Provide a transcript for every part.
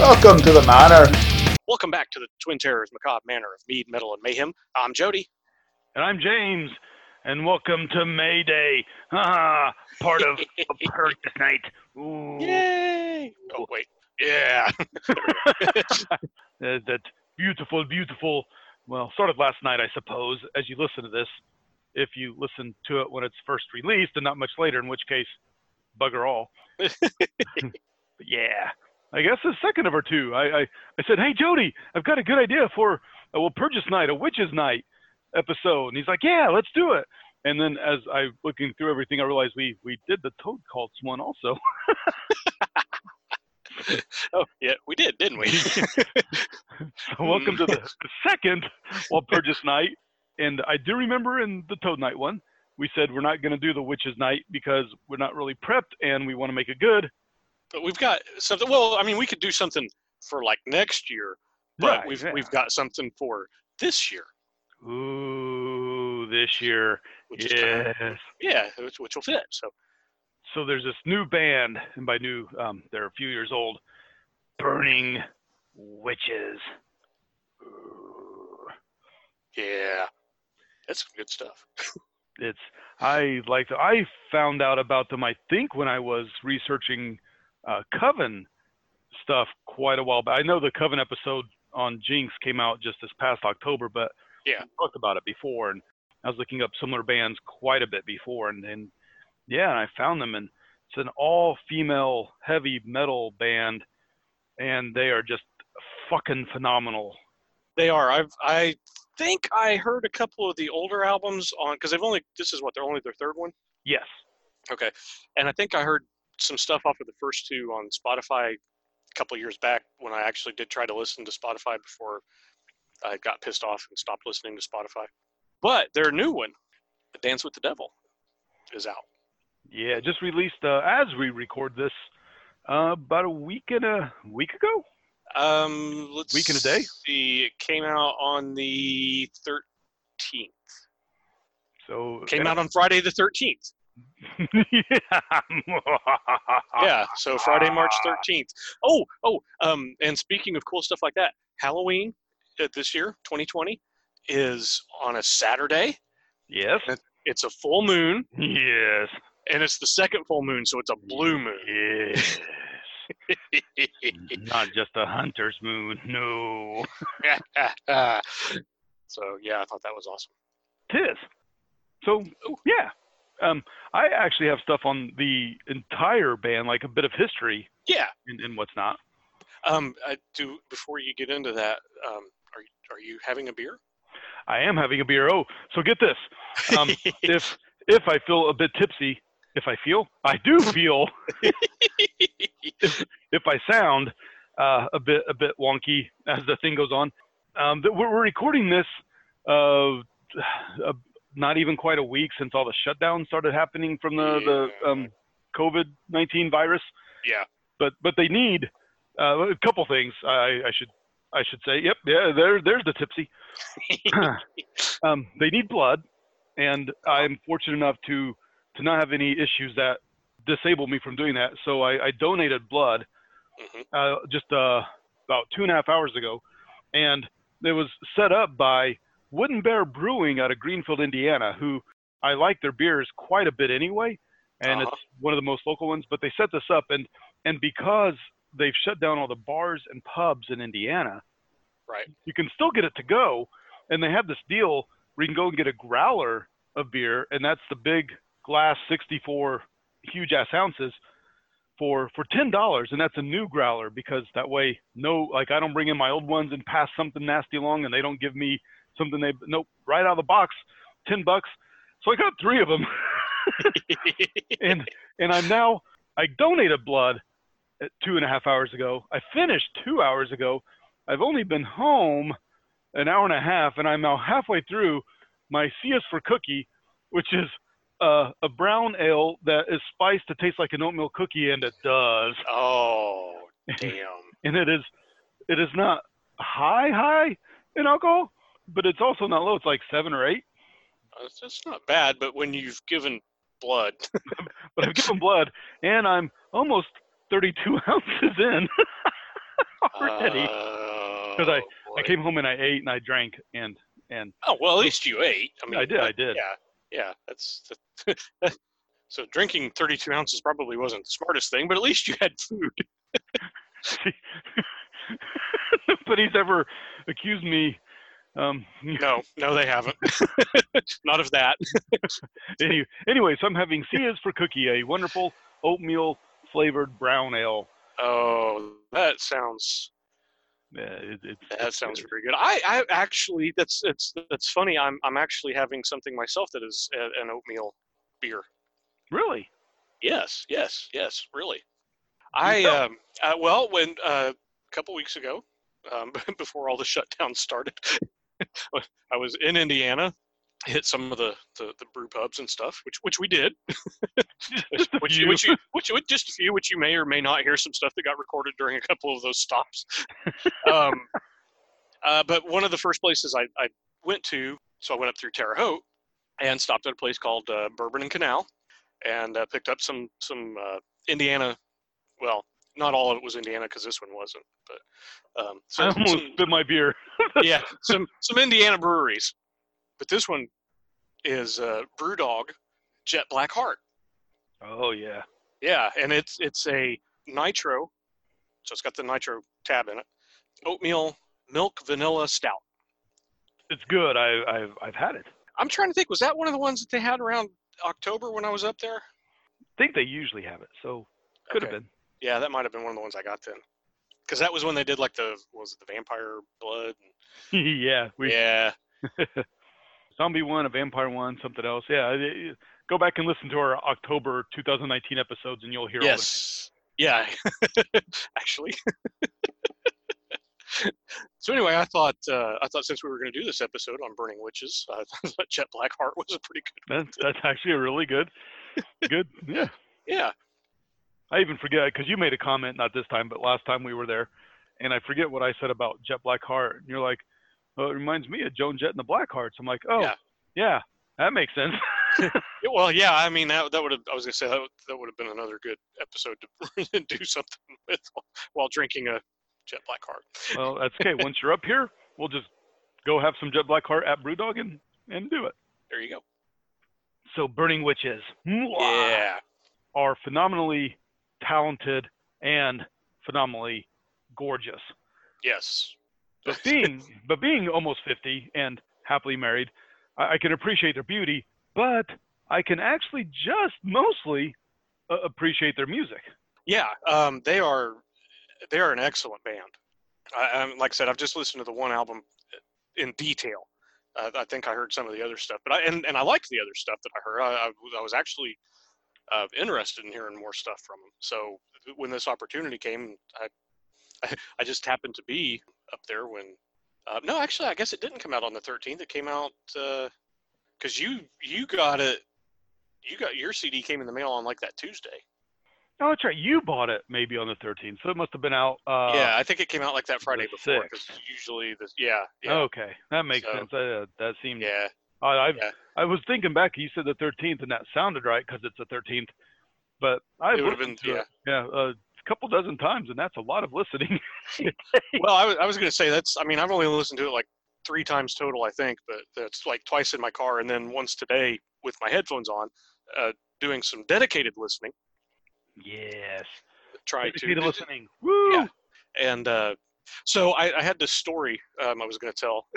Welcome to the manor. Welcome back to the Twin Terrors Macabre Manor of Mead, Metal, and Mayhem. I'm Jody. And I'm James, and welcome to May Day. Ah, part of a Walpurgis Night. Ooh. Yay! Oh, wait. Yeah. That beautiful, beautiful. Well, started last night, I suppose, as you listen to this. If you listen to it when it's first released and not much later, in which case, bugger all. but yeah, I guess the second of our two. I, I, I said, hey, Jody, I've got a good idea for a Walpurgis Night, a Witches Night episode. And he's like, yeah, let's do it. And then as I looking through everything, I realized we we did the Toad Cults one also. oh, yeah, we did, didn't we? So welcome to the, mm. the second Well Purchase Night. And I do remember in the Toad Night one, we said we're not going to do the Witches Night because we're not really prepped and we want to make it good. But we've got something. Well, I mean, we could do something for like next year, but Right, we've yeah. we've got something for this year, Ooh, this year. which is kinda, Yes. yeah, which, which will fit. So So there's this new band, and by new, um, they're a few years old, Burning Witches. Yeah, that's some good stuff. it's I like I found out about them I think when I was researching uh, Coven stuff quite a while back. I know the Coven episode on Jinx came out just this past October, but Yeah. we talked about it before, and I was looking up similar bands quite a bit before, and then yeah, and I found them, and it's an all-female heavy metal band, and they are just fucking phenomenal. They are. I've I think I heard a couple of the older albums on because they've only this is what they're only their third one. Yes. Okay, and I think I heard some stuff off of the first two on Spotify a couple years back when I actually did try to listen to Spotify before I got pissed off and stopped listening to Spotify. But their new one, Dance with the Devil, is out. Yeah, just released uh, as we record this uh, about a week and a week ago. Um, let's Week and a day? See, it came out on the 13th. So Came out on Friday the 13th. yeah. so friday march 13th oh oh um and speaking of cool stuff like that halloween uh, this year 2020 is on a saturday Yes. it's a full moon Yes. and it's the second full moon so it's a blue moon Yes. Not just a hunter's moon. No. so yeah i thought that was awesome Tis. So yeah. Um, I actually have stuff on the entire band, like a bit of history yeah and, and what's not. um I do before you get into that um are, are you having a beer I am having a beer. Oh, so get this. Um, if if I feel a bit tipsy, if I feel, I do feel. if, if I sound uh, a bit a bit wonky as the thing goes on, um, that we're, we're recording this uh, uh, not even quite a week since all the shutdowns started happening from the the um, COVID nineteen virus. yeah But but they need uh, a couple things. I, I should I should say. Yep, yeah. There there's the tipsy. um, they need blood, and I'm fortunate enough to to not have any issues that disable me from doing that. So I, I donated blood Mhm. uh, just uh, about two and a half hours ago, and it was set up by Wooden Bear Brewing out of Greenfield, Indiana, who I like their beers quite a bit anyway, and Uh-huh. it's one of the most local ones. But they set this up, and and because they've shut down all the bars and pubs in Indiana, right you can still get it to go. And they have this deal where you can go and get a growler of beer, and that's the big glass 64 huge ass ounces for for ten dollars, and that's a new growler because that way no like I don't bring in my old ones and pass something nasty along, and they don't give me something they nope right out of the box, ten bucks. So I got three of them, and and I'm now I donated blood two and a half hours ago. I finished two hours ago. I've only been home an hour and a half, and I'm now halfway through my CS for cookie, which is uh, a brown ale that is spiced to taste like an oatmeal cookie, and it does. oh damn And it is, it is not high high in alcohol, but it's also not low. It's like seven or eight. Uh, it's it's not bad, but when you've given blood, But I've given blood, and I'm almost 32 ounces in. steady. Oh, I boy. came home and I ate and I drank and and Oh well, at least you ate. I mean, I did, that- I did. Yeah, yeah. That's that, so drinking 32 ounces probably wasn't the smartest thing, but at least you had food. nobody's ever accused me. Um, No, no, they haven't. Not of that. any, anyway, so I'm having Sia's for Cookie, a wonderful oatmeal flavored brown ale. Oh, that sounds Yeah, it, it's, that sounds very good. I, I actually that's it's that's funny. I'm I'm actually having something myself that is a, an oatmeal beer. really. Yes, yes, yes, really. I um uh, well when uh, a couple weeks ago, um, before all the shutdowns started, I was in Indiana, hit some of the, the, the brew pubs and stuff, which which we did. Which, few. which you which which just a few, which you may or may not hear some stuff that got recorded during a couple of those stops. um, uh, but one of the first places I, I went to, so I went up through Terre Haute and stopped at a place called uh, Bourbon and Canal, and uh, picked up some some uh, Indiana. Well, not all of it was Indiana because this one wasn't, but um, so I almost some- spit my beer. yeah, some some Indiana breweries, but this one is uh, BrewDog Jet Black Heart. Oh yeah. Yeah, and it's it's a nitro, so it's got the nitro tab in it. Oatmeal milk vanilla stout. It's good. I, I've I've had it. I'm trying to think, was that one of the ones that they had around October when I was up there? I think they usually have it, so could have been. Yeah, that might have been one of the ones I got then. Because that was when they did like the what was it the vampire blood? yeah, we yeah, zombie one, a vampire one, something else. Yeah, it- it- go back and listen to our October 2019 episodes, and you'll hear. yes, yeah, actually. so anyway, I thought uh, I thought since we were going to do this episode on burning witches, I thought Jet Blackheart was a pretty good. It. That's that's actually a really good, good. Yeah, Yeah, I even forget because you made a comment not this time, but last time we were there, and I forget what I said about Jet Blackheart. And you're like, "Oh, it reminds me of Joan Jett and the Blackhearts." I'm like, "Oh, Yeah. yeah, that makes sense." Well, yeah. I mean, that that would have. I was gonna say that would, that would have been another good episode to do something with while drinking a Jet Blackheart. well, that's okay. Once you're up here, we'll just go have some Jet Blackheart at BrewDog and and do it. There you go. So, Burning Witches. Yeah. are phenomenally talented and phenomenally gorgeous. Yes. But being but being almost 50 and happily married, I, I can appreciate their beauty, but I can actually just mostly uh, appreciate their music. Yeah. Um, they are they are an excellent band. I, I'm like I said, I've just listened to the one album in detail. Uh, I think I heard some of the other stuff, but I and, and I liked the other stuff that I heard. I, I, I was actually uh, interested in hearing more stuff from them. So when this opportunity came, I I just happened to be up there when. Uh, no, actually, I guess it didn't come out on the 13th. It came out because you you got it. You got your CD came in the mail on like that Tuesday. No, that's right. You bought it maybe on the 13th, so it must have been out. Uh, yeah, I think it came out like that Friday before. Because usually, the yeah, yeah, Okay, that makes So- sense. Uh, that seems. yeah, I, Yeah. I was thinking back. You said the 13th, and that sounded right because it's the 13th. But I've listened been- to it, yeah, a couple dozen times, and that's a lot of listening. Well, I was, I was going to say that's. I mean, I've only listened to it like three times total, I think, but that's like twice in my car, and then once today with my headphones on, uh, doing some dedicated listening, yes. trying to listening. Woo! Yeah. and uh, so I, I had this story um, I was going to tell.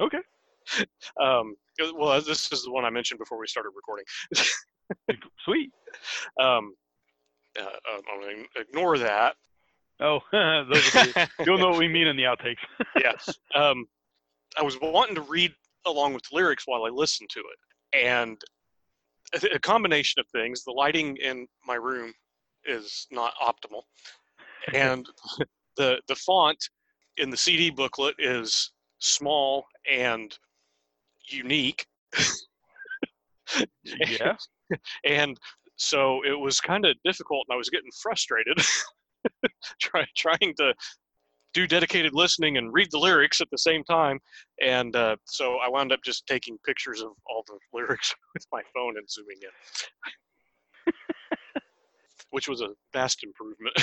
Okay. Um, it- well, this is the one I mentioned before we started recording. Sweet. Um, uh, um, I'm going to ignore that. Oh, the, you'll know what we mean in the outtakes. yeah. Um, I was wanting to read along with the lyrics while I listened to it, and a, a combination of things. The lighting in my room is not optimal, and the the font in the CD booklet is small and unique. yeah. and so it was kind of difficult, and I was getting frustrated try, trying to do dedicated listening and read the lyrics at the same time. And uh, so I wound up just taking pictures of all the lyrics with my phone and zooming in, which was a vast improvement.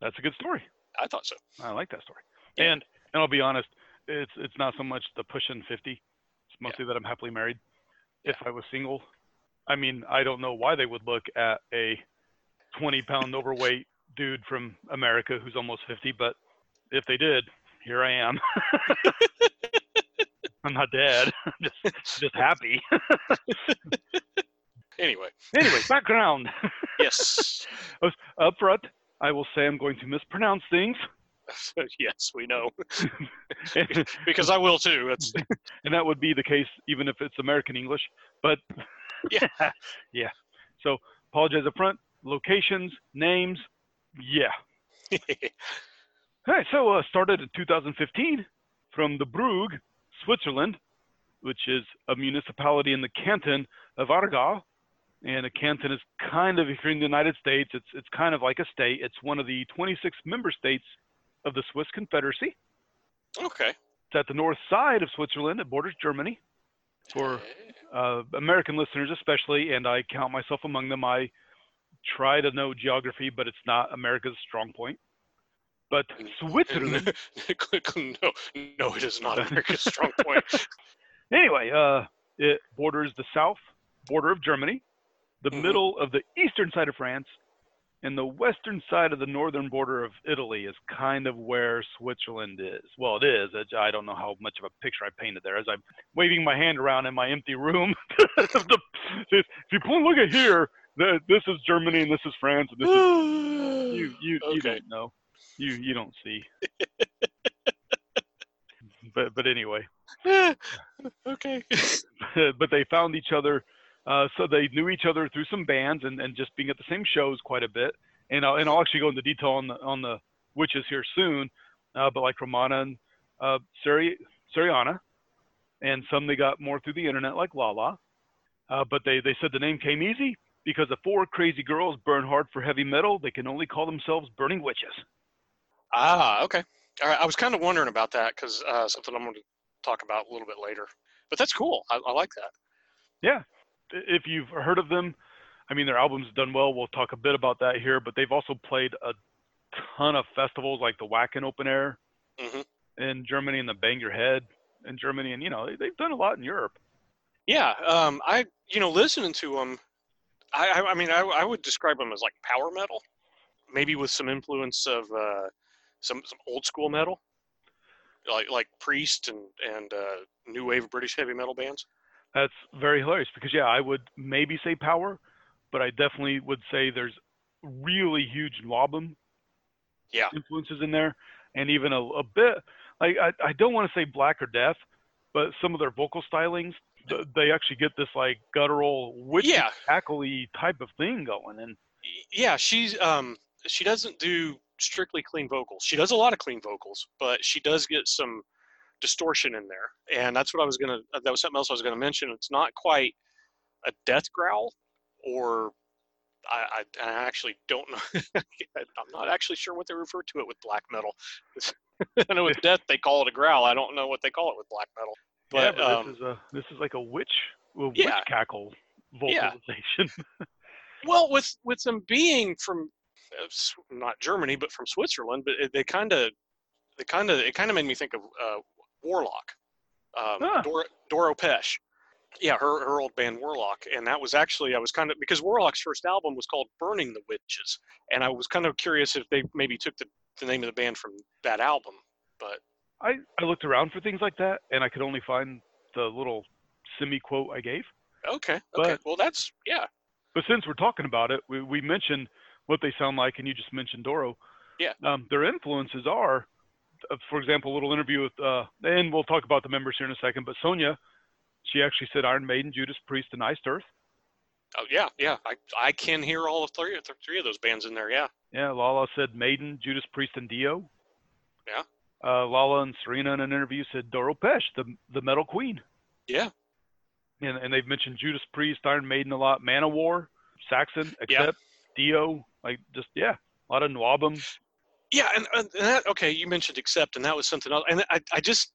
That's a good story. I thought so. I like that story. Yeah. And and I'll be honest, it's it's not so much the pushing 50. It's mostly that I'm happily married. If I was single, I mean, I don't know why they would look at a 20 pound overweight dude from America who's almost 50, but if they did, here I am. I'm not dead. just just happy. Anyway, anyway, background. yes, Up front, I will say I'm going to mispronounce things. yes, we know because I will too. That's and that would be the case even if it's American English. But Yeah. yeah. So apologize up front. Locations, names, yeah. All right. So uh, started in 2015 from the Brugg, Switzerland, which is a municipality in the canton of Aargau. And a canton is kind of, if you're in the United States, it's it's kind of like a state. It's one of the 26 member states of the Swiss Confederacy. okay. It's at the north side of Switzerland. It borders Germany. For uh, American listeners, especially, and I count myself among them, I try to know geography, but it's not America's strong point. But Switzerland, no, no, it is not America's strong point. anyway, uh, it borders the south border of Germany, the Mhm. middle of the eastern side of France, and the western side of the northern border of Italy is kind of where Switzerland is. Well, it is. I don't know how much of a picture I painted there as I'm waving my hand around in my empty room. If you look at here, this is Germany and this is France and this is you you, you don't know. You you don't see. but but anyway. okay. but they found each other. Uh, so they knew each other through some bands and, and just being at the same shows quite a bit. And I'll, and I'll actually go into detail on the on the witches here soon. Uh, but like Romana and uh, Sari, Sariana, and some they got more through the internet like Lala. Uh, but they, they said the name came easy because the four crazy girls burn hard for heavy metal. They can only call themselves burning witches. Ah, okay. All right. I was kind of wondering about that because uh, something I'm going to talk about a little bit later. But that's cool. I, I like that. If you've heard of them, I mean, their album's done well. We'll talk a bit about that here, but they've also played a ton of festivals like the Wacken Open Air hmm in Germany and the Bang Your Head in Germany. And, you know, they, they've done a lot in Europe. Yeah. Um, I, you know, listening to them, I, I, I mean, I, I would describe them as like power metal, maybe with some influence of uh, some some old school metal, like like Priest and and uh, new wave British heavy metal bands. That's very hilarious because, yeah, I would maybe say power, but I definitely would say there's really huge NWOBHM Yeah. influences in there. And even a, a bit, like, I, I don't want to say black or death, but some of their vocal stylings, th- they actually get this like guttural, witchy, Yeah. cackly type of thing going. And yeah she's um she doesn't do strictly clean vocals she does a lot of clean vocals but she does get some distortion in there and that's what i was gonna uh, that was something else i was gonna mention it's not quite a death growl or i i, I actually don't know i'm not actually sure what they refer to it with black metal i know with death they call it a growl i don't know what they call it with black metal yeah, but, but um, this is a this is like a witch, a witch Yeah. cackle Yeah. vocalization. Well, with with them being from uh, not Germany, but from Switzerland, but it, they kind of, they kind of, it kind of made me think of uh, Warlock, um, Ah. Dora, Doro Pesch. Yeah, her her old band Warlock, and that was actually I was kind of because Warlock's first album was called Burning the Witches, and I was kind of curious if they maybe took the, the name of the band from that album, but I, I looked around for things like that, and I could only find the little semi quote I gave. okay, okay, But- well that's yeah, But since we're talking about it, we, we mentioned what they sound like, and you just mentioned Doro. Yeah. Um, their influences are, for example, a little interview with, uh, and we'll talk about the members here in a second, but Sonia, she actually said Iron Maiden, Judas Priest, and Iced Earth. oh yeah, yeah, I I can hear all of three th- three of those bands in there, yeah, Yeah, Lala said Maiden, Judas Priest, and Dio. Yeah. Uh, Lala and Seraina in an interview said Doro Pesch, the the metal queen. yeah, And, and they've mentioned Judas Priest, Iron Maiden a lot, Manowar, Saxon, Yeah. Dio, like just yeah, a lot of NWOBHM. Yeah, and, and that okay, you mentioned accept, and that was something else. And I, I just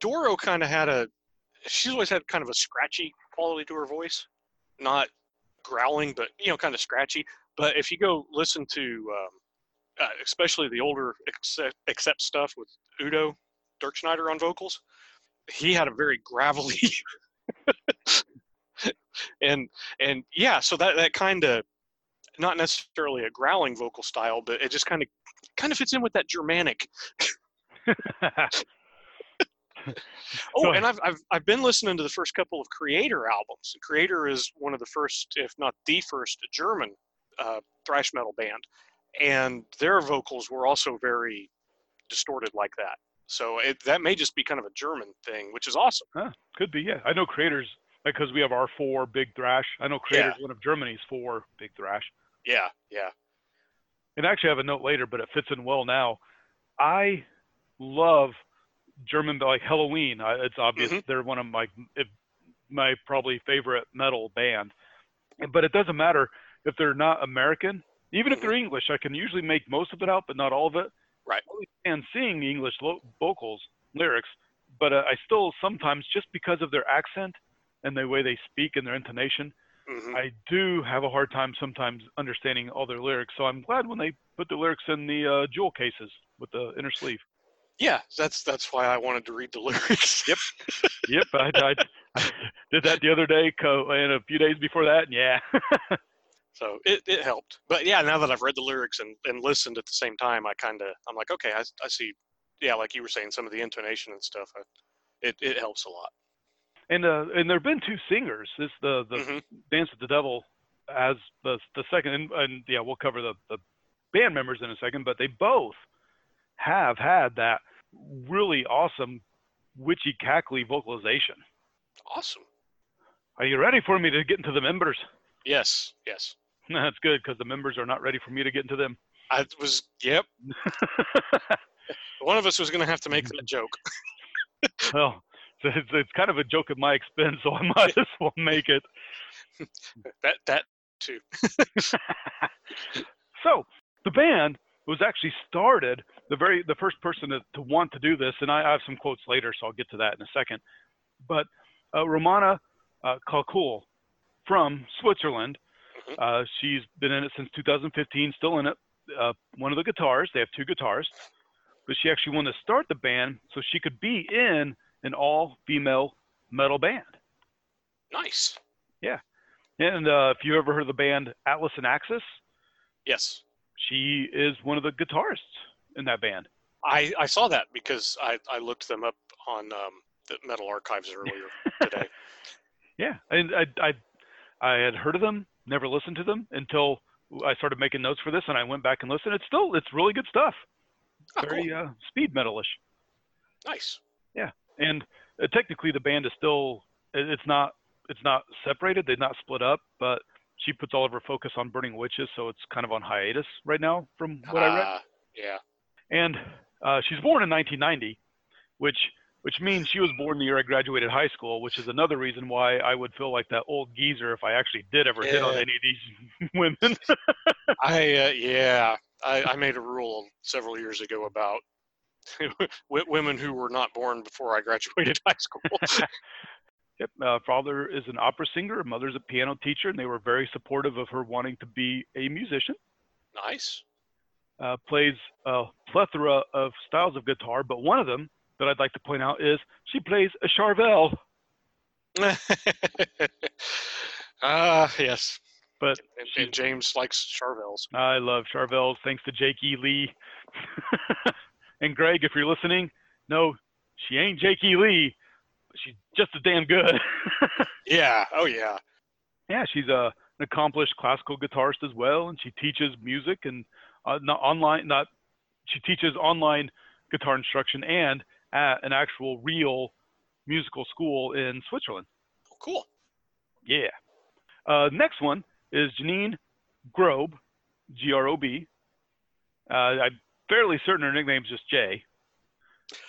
Doro kind of had a, she's always had kind of a scratchy quality to her voice, not growling, but you know, kind of scratchy. But if you go listen to um, uh, especially the older accept, accept stuff with Udo Dirkschneider on vocals. He had a very gravelly and and yeah, so that that kind of not necessarily a growling vocal style, but it just kind of kind of fits in with that Germanic. oh, and I've, I've I've been listening to the first couple of Kreator albums. Kreator is one of the first, if not the first, German uh, thrash metal band, and their vocals were also very distorted like that. So it, that may just be kind of a German thing, which is awesome. Huh, could be, yeah. I know Kreator's because we have our four big thrash. I know Kreator's yeah. one of Germany's four big thrash. Yeah, yeah. And actually, I have a note later, but it fits in well now. I love German like Helloween. I, it's obvious mm-hmm. they're one of my my probably favorite metal band. But it doesn't matter if they're not American. Even if they're English, I can usually make most of it out, but not all of it. Right. And seeing the English lo- vocals, lyrics, but uh, I still sometimes just because of their accent and the way they speak and their intonation, mm-hmm. I do have a hard time sometimes understanding all their lyrics. So I'm glad when they put the lyrics in the uh, jewel cases with the inner sleeve. Yeah, that's that's why I wanted to read the lyrics. yep, yep. I, I, I, did that the other day, and a few days before that, and yeah. so it, it helped. But yeah, now that I've read the lyrics and, and listened at the same time, I kind of I'm like, okay, I, I see. Yeah, like you were saying, some of the intonation and stuff. I, it it helps a lot and uh, and there've been two singers. This the the mm-hmm. Dance with the Devil as the the second, and, and, yeah, we'll cover the the band members in a second. But they both have had that really awesome witchy cackly vocalization. Awesome. Are you ready for me to get into the members? Yes. Yes. That's good because the members are not ready for me to get into them. I was. Yep. One of us was going to have to make that joke. well, it's, it's kind of a joke at my expense, so I might as well make it. that that too. so the band was actually started the very the first person to, to want to do this, and I, I, have some quotes later, so I'll get to that in a second. But uh, Romana uh, Kalkuhl from Switzerland, mm-hmm. uh, she's been in it since 2015, still in it. Uh, one of the guitars, they have two guitars, but she actually wanted to start the band so she could be in an all female metal band. Nice. Yeah. And uh, if you ever heard of the band Atlas and Axis, yes, she is one of the guitarists in that band. I, I saw that because I, I looked them up on um, the Metal Archives earlier today. Yeah, and I, I I had heard of them, never listened to them until I started making notes for this, and I went back and listened. It's still it's really good stuff. Oh, Very cool. uh, speed metalish. Nice. Yeah and uh, technically the band is still it's not it's not separated. They're not split up but she puts all of her focus on burning witches so it's kind of on hiatus right now from what uh, i read. Ah, yeah. And uh, she's born in 1990 which which means she was born the year i graduated high school which is another reason why i would feel like that old geezer if i actually did ever yeah. hit on any of these women. I uh, yeah. I, I made a rule several years ago about women who were not born before I graduated high school. yep. Uh, father is an opera singer. Mother's a piano teacher, and they were very supportive of her wanting to be a musician. Nice. Uh, plays a plethora of styles of guitar, but one of them that I'd like to point out is she plays a Charvel. Ah, uh, yes. But and, and, James likes Charvels. I love Charvels, thanks to Jake E. Lee. And Greg, if you're listening, no, she ain't Jake E. Lee. But she's just as damn good. yeah. Oh yeah. Yeah, she's a, an accomplished classical guitarist as well, and she teaches music and uh, not online. Not she teaches online guitar instruction and at an actual real musical school in Switzerland. Cool. Yeah. Uh, next one is Janine Grob, G R O B. Uh, I fairly certain her nickname's just Jay.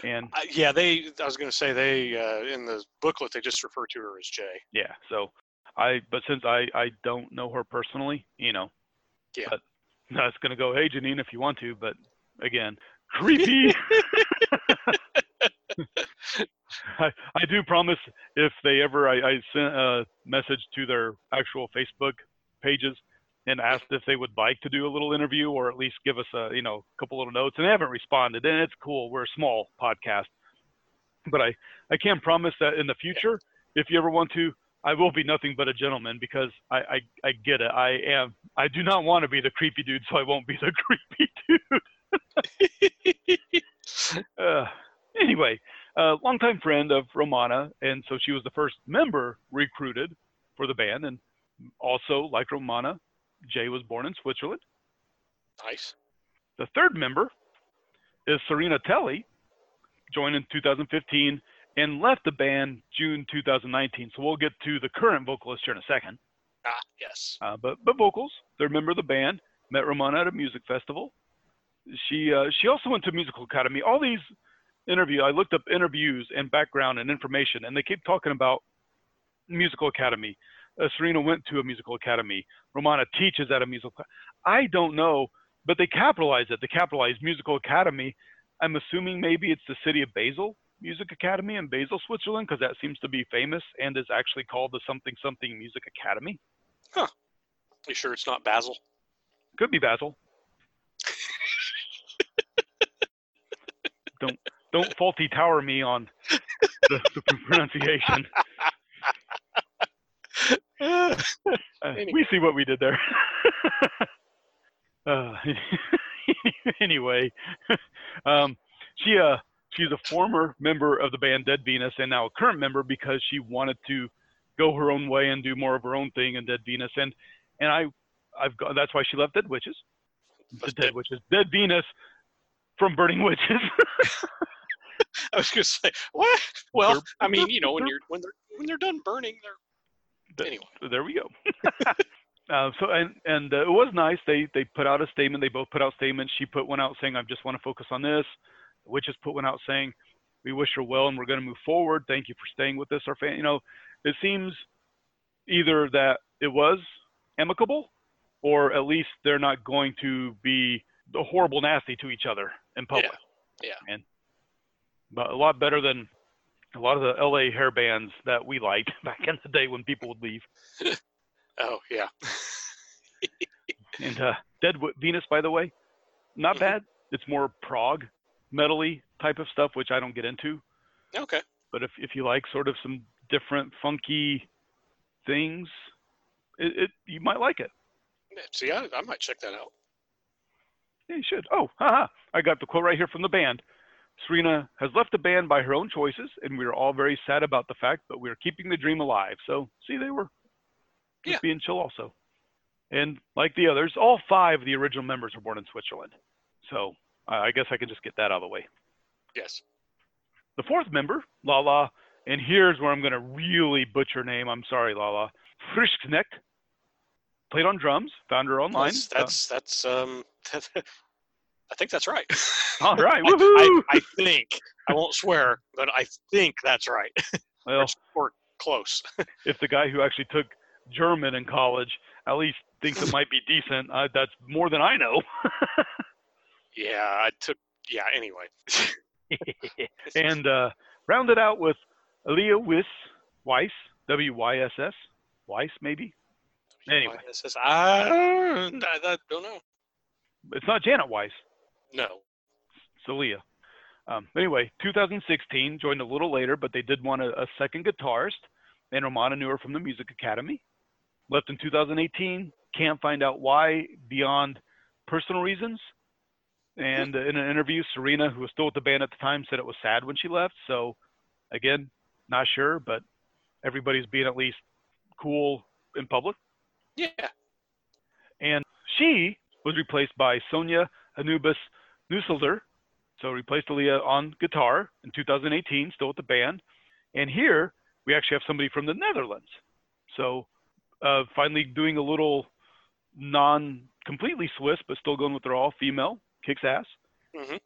And uh, yeah, they. I was going to say they uh, in the booklet they just refer to her as Jay. Yeah. So I, but since I I don't know her personally, you know. Yeah. But I was going to go, hey Janine, if you want to, but again, creepy. I, I do promise if they ever I, I sent a message to their actual Facebook pages, and asked if they would like to do a little interview or at least give us a you know a couple little notes, and they haven't responded. And it's cool. We're a small podcast, but I I can promise that in the future, if you ever want to, I will be nothing but a gentleman because I I, I get it. I am. I do not want to be the creepy dude, so I won't be the creepy dude. uh, anyway, a longtime friend of Romana, and so she was the first member recruited for the band, and also like Romana, Jay was born in Switzerland. Nice. The third member is Seraina Telli, joined in 2015 and left the band June 2019. So we'll get to the current vocalist here in a second. Ah, yes. Uh, but but vocals, they're a member of the band. Met Romana at a music festival. She uh, she also went to musical academy. All these interview, I looked up interviews and background and information, and they keep talking about musical academy. Uh, Seraina went to a musical academy. Romana teaches at a musical. I don't know, but they capitalize it. They capitalize musical academy. I'm assuming maybe it's the city of Basel Music Academy in Basel, Switzerland, because that seems to be famous and is actually called the something something music academy. Huh. You sure it's not Basil? Could be Basel. don't don't faulty tower me on the, the pronunciation. Uh, we see what we did there. uh, anyway, um, she uh, she's a former member of the band Dead Venus and now a current member because she wanted to go her own way and do more of her own thing in Dead Venus and and I I've got that's why she left Dead Witches. The Dead Witches, Dead Venus from Burning Witches. I was gonna say what? Well, I mean, you know, when you're when they're when they're done burning, they're Th- anyway. There we go. uh, so and and uh, it was nice. They they put out a statement. They both put out statements. She put one out saying, "I just want to focus on this." The Witches put one out saying, "We wish her well and we're going to move forward. Thank you for staying with us, our fan." You know, it seems either that it was amicable, or at least they're not going to be horrible nasty to each other in public. Yeah. Yeah. And but a lot better than a lot of the LA hair bands that we liked back in the day when people would leave. Oh yeah. And uh, Dead Venus, by the way, not Mhm. bad. It's more prog, metally type of stuff, which I don't get into. Okay. But if if you like sort of some different, funky things, it, it you might like it. See, I, I might check that out. Yeah, you should. Oh, haha! I got the quote right here from the band. Seraina has left the band by her own choices, and we are all very sad about the fact, but we are keeping the dream alive. So, see, they were just Yeah. being chill also. And like the others, all five of the original members were born in Switzerland. So, I I guess I can just get that out of the way. Yes. The fourth member, Lala, and here's where I'm going to really butcher name. I'm sorry, Lala. Frischknecht, played on drums, found her online. That's that's, that's um. I think that's right. All right, I, woohoo! I, I think I won't swear, but I think that's right. well, or close. if the guy who actually took German in college at least thinks it might be decent, uh, that's more than I know. Yeah, I took. Yeah. Anyway. and uh, rounded out with Alea Wiss, Weiss, W Y S S, Weiss maybe. Anyway. It says, I, I, I don't know. It's not Janet Weiss, No. Alea. Um, anyway, 2016 joined a little later, but they did want a, a second guitarist, and Romana knew her from the Music Academy. Left in 2018. Can't find out why beyond personal reasons. And in an interview, Seraina, who was still with the band at the time, said it was sad when she left. So, again, not sure, but everybody's being at least cool in public. Yeah. And she was replaced by Sonia Anubis Nusselder. So replaced Alea on guitar in 2018, still with the band. And here we actually have somebody from the Netherlands. So uh, finally doing a little non completely Swiss, but still going with their all female, kicks ass. Mhm.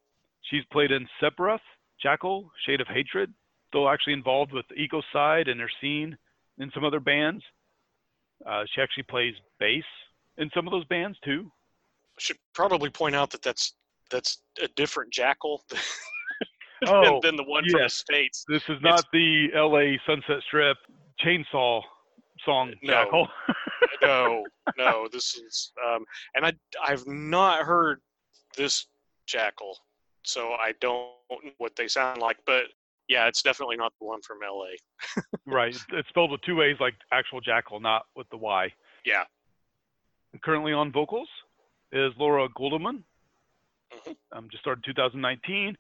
She's played in Sephiroth, Jackal, Shade of Hatred, still actually involved with Ecocide and her scene in some other bands. Uh, she actually plays bass in some of those bands too. Should probably point out that that's that's a different jackal than, Oh, than the one from the yes. states. This is not the LA Sunset Strip chainsaw song No. Jackal. no, no. This is, um, and I I've not heard this jackal, so I don't know what they sound like. But yeah, it's definitely not the one from LA. right. It's spelled with two ways, like actual jackal, not with the Y. Yeah. Currently on vocals is Laura Guldemond. Um, just started 2019,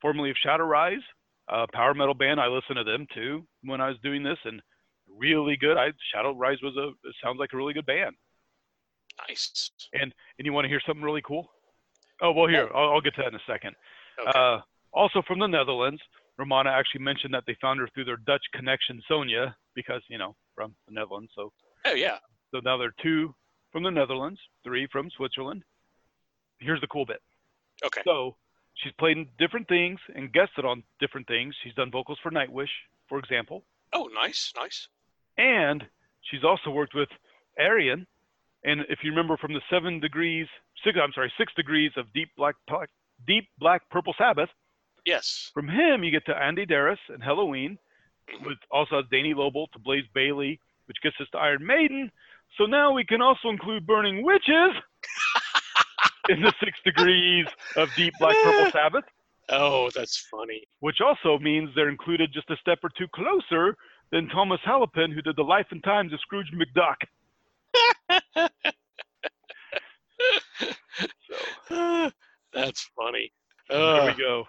formerly of Shadow Rise, a power metal band. I listened to them too when I was doing this, and really good. I Shadow Rise was a it sounds like a really good band. Nice. And and you want to hear something really cool? Oh well, here I'll, I'll get to that in a second. Okay. Uh, also from the Netherlands, Romana actually mentioned that they found her through their Dutch connection, Sonia, because you know from the Netherlands. So oh yeah. so now there are two from the Netherlands, three from Switzerland. Here's the cool bit. Okay. So she's played in different things and guested on different things. She's done vocals for Nightwish, for example, Oh, nice, nice. and she's also worked with Ayreon. And if you remember from the seven degrees, six, I'm sorry, six degrees of deep black, deep black purple Sabbath, Yes. from him you get to Andi Deris and Helloween, Mhm. with also has Dani Löble to Blaze Bayley, which gets us to Iron Maiden. So now we can also include Burning Witches in the six degrees of deep black purple Sabbath, Oh, that's funny. which also means they're included just a step or two closer than Tuomas Holopainen, who did the life and times of Scrooge McDuck. So that's funny. there Uh, we go.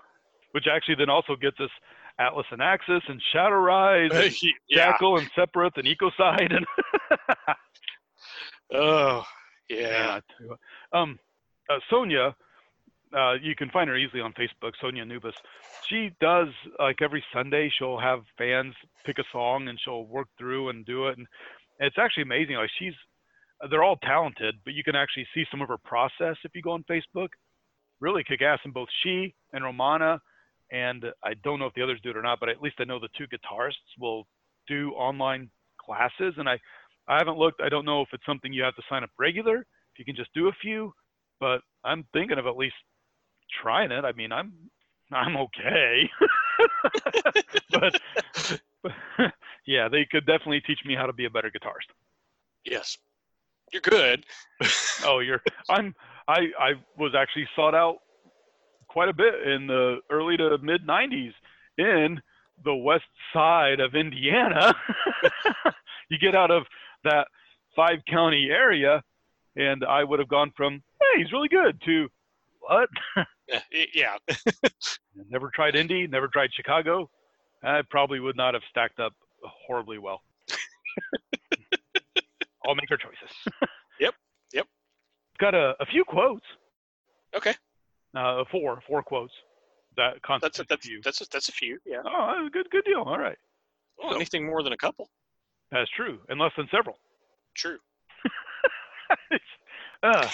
Which actually then also gets us Atlas and Axis and Shadow Rise and yeah. Jackal and Sephiroth and Ecocide and Oh, Yeah. yeah. I tell you what. Um, uh, Sonia, uh, you can find her easily on Facebook. Sonia Nubis. She does like every Sunday. She'll have fans pick a song and she'll work through and do it, and it's actually amazing. Like she's, they're all talented, but you can actually see some of her process if you go on Facebook. Really kick ass, and both she and Romana, and I don't know if the others do it or not, but at least I know the two guitarists will do online classes, and I I haven't looked. I don't know if it's something you have to sign up regular. If you can just do a few, but I'm thinking of at least trying it. I mean, I'm I'm okay, but, but yeah, they could definitely teach me how to be a better guitarist. Yes. You're good. Oh, you're I'm I I was actually sought out quite a bit in the early to mid 90s in the west side of Indiana. you get out of that five county area and I would have gone from hey, he's really good to what? Uh, yeah. never tried Indy, never tried Chicago. I probably would not have stacked up horribly well. I'll make our choices. Yep, yep. Got a, a few quotes. Okay. Uh, four, four quotes. That That's a, that's a few. that's a, that's a few. Yeah. Oh, good, good deal. All right, Well, So- anything more than a couple. that's true, and less than several. True. Uh,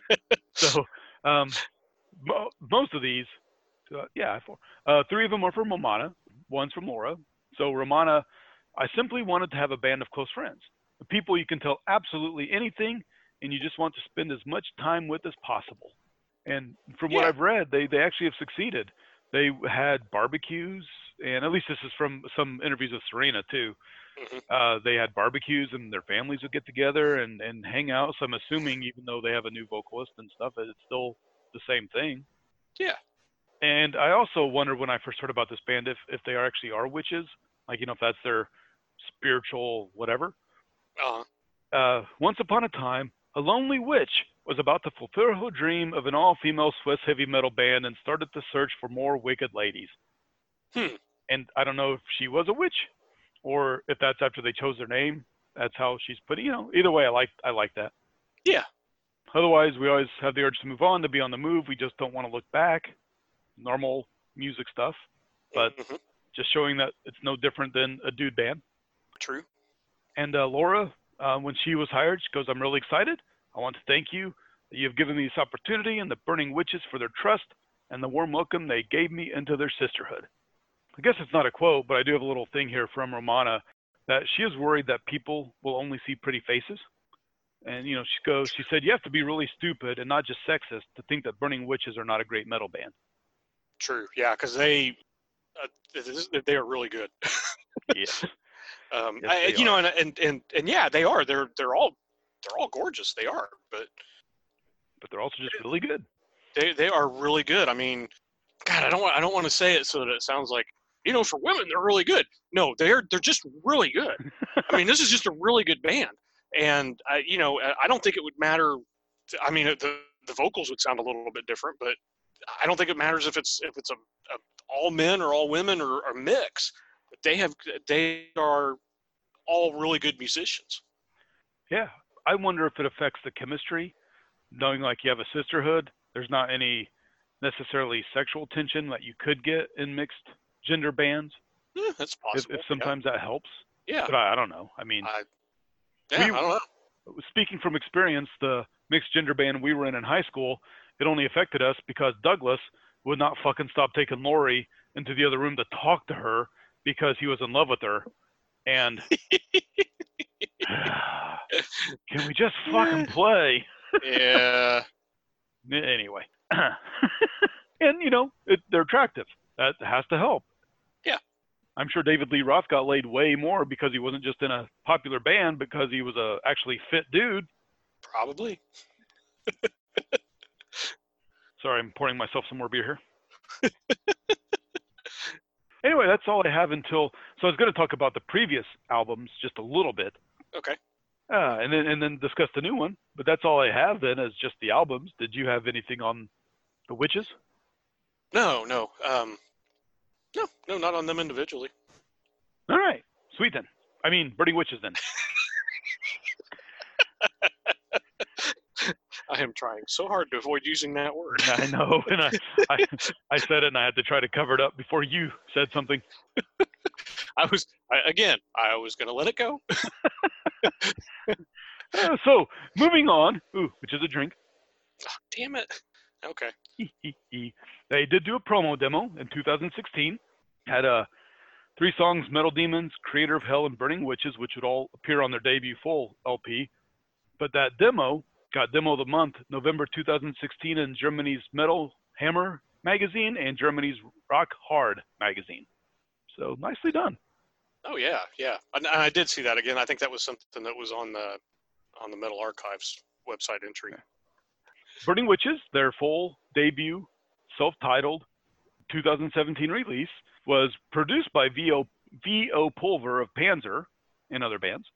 so, um, mo- most of these, uh, yeah, four. Uh, three of them are from Romana. One's from Laura. So Romana, I simply wanted to have a band of close friends, people you can tell absolutely anything, and you just want to spend as much time with as possible. And from what I've read, they they actually have succeeded. They had barbecues, and at least this is from some interviews with Seraina too. Uh, they had barbecues and their families would get together and, and hang out. So I'm assuming even though they have a new vocalist and stuff, it's still the same thing. Yeah. And I also wondered when I first heard about this band if, if they are actually are witches, like, you know, if that's their spiritual whatever. Uh, Uh, once upon a time, a lonely witch was about to fulfill her dream of an all female Swiss heavy metal band and started to search for more wicked ladies. Hmm. And I don't know if she was a witch or if that's after they chose their name. That's how she's put. You know, either way, I like I like that. Yeah. Otherwise, we always have the urge to move on, to be on the move. We just don't want to look back. Normal music stuff, but mhm. just showing that it's no different than a dude band. true. And uh, Laura, uh, when she was hired, she goes, I'm really excited. I want to thank you that you've given me this opportunity and the Burning Witches for their trust and the warm welcome they gave me into their sisterhood. I guess it's not a quote, but I do have a little thing here from Romana that she is worried that people will only see pretty faces. And, you know, she goes, she said, you have to be really stupid and not just sexist to think that Burning Witches are not a great metal band. True. Yeah, because they uh, they are really good. Yes. Um, Yes, I, they you know, and, and and and yeah, they are. They're they're all they're all gorgeous. They are, but but they're also just really good. they they are really good. I mean, God, I don't I don't want to say it so that it sounds like you know for women they're really good. No, they're they're just really good. I mean, this is just a really good band, and I you know I don't think it would matter. To, I mean, the the vocals would sound a little bit different, but I don't think it matters if it's if it's a, a all men or all women or a mix. They have they are all really good musicians. Yeah, I wonder if it affects the chemistry, knowing like you have a sisterhood. There's not any necessarily sexual tension that you could get in mixed gender bands. Yeah, that's If, possible. if sometimes that helps, yeah, but I, I don't know. I mean, I, yeah, we- I don't know. speaking from experience, the mixed gender band we were in in high school, it only affected us because Douglas would not fucking stop taking Lori into the other room to talk to her because he was in love with her. And can we just fucking play? yeah, Anyway. and, you know, it, they're attractive. That has to help. I'm sure David Lee Roth got laid way more because he wasn't just in a popular band, because he was a actually fit dude. probably. Sorry, I'm pouring myself some more beer here. anyway, that's all I have until. So I was going to talk about the previous albums just a little bit, Okay. uh, and then and then discuss the new one. But that's all I have then is just the albums. Did you have anything on the witches? No, no, um, no, no, not on them individually. All right, sweet then. I mean, Burning Witches then. I am trying so hard to avoid using that word. I know, and I, I I said it, and I had to try to cover it up before you said something. I was I, again. I was going to let it go. Uh, so moving on, ooh, which is a drink. Damn it. Okay. they did do a promo demo in 2016. Had uh, three songs: "Metal Demons," "Creator of Hell," and "Burning Witches," which would all appear on their debut full LP. But that demo got Demo of the Month November 2016 in Germany's Metal Hammer magazine and Germany's Rock Hard magazine. So nicely done. Oh yeah, yeah. And I, I did see that again. I think that was something that was on the on the Metal Archives website entry. Burning Witches, their full debut, self-titled 2017 release, was produced by VO, VO Pulver of Panzer and other bands,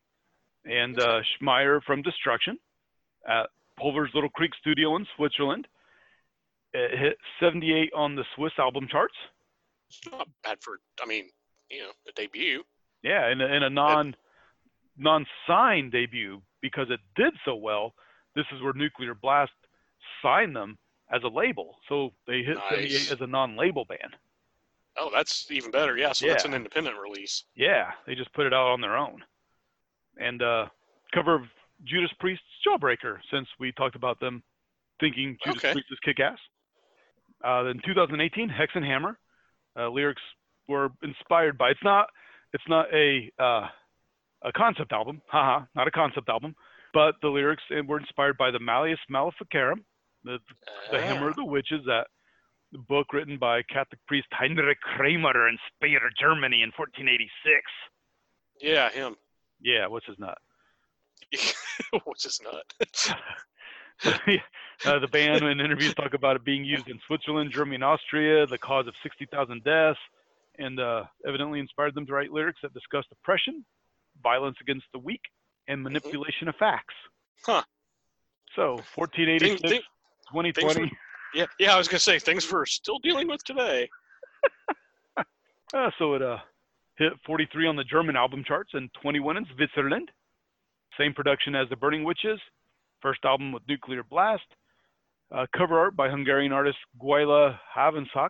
and uh, Schmier from Destruction at Pulver's Little Creek studio in Switzerland. It hit 78 on the Swiss album charts. It's not bad for. I mean, you know, a debut. Yeah, in a, in a non non-signed debut because it did so well. This is where Nuclear Blast signed them as a label, so they hit Nice. 78 as a non-label band. Oh, that's even better. Yeah, so that's an independent release. Yeah, they just put it out on their own. And uh, cover of Judas Priest's Jawbreaker, since we talked about them thinking Judas Okay. Priest is kick-ass. Uh, in 2018, Hexenhammer uh, lyrics were inspired by. It's not. It's not a uh, a concept album. Haha, not a concept album. But the lyrics uh, were inspired by the Malleus Maleficarum, the, the Ah, Hammer of the Witches, that the book written by Catholic priest Heinrich Kramer in Speyer, Germany in 1486. Yeah, him. Yeah, what's his nut? What's his nut? uh, the band in interviews talk about it being used in Switzerland, Germany, and Austria, the cause of 60,000 deaths, and uh, evidently inspired them to write lyrics that discuss oppression, violence against the weak, and manipulation of facts. Huh. So, Thing- 1486, thing- 2020. yeah, yeah. I was gonna say things we're still dealing with today. Uh, so it uh, hit 43 on the German album charts and 21 in Switzerland. Same production as The Burning Witches. First album with Nuclear Blast. Uh, cover art by Hungarian artist Gyula Havancsák.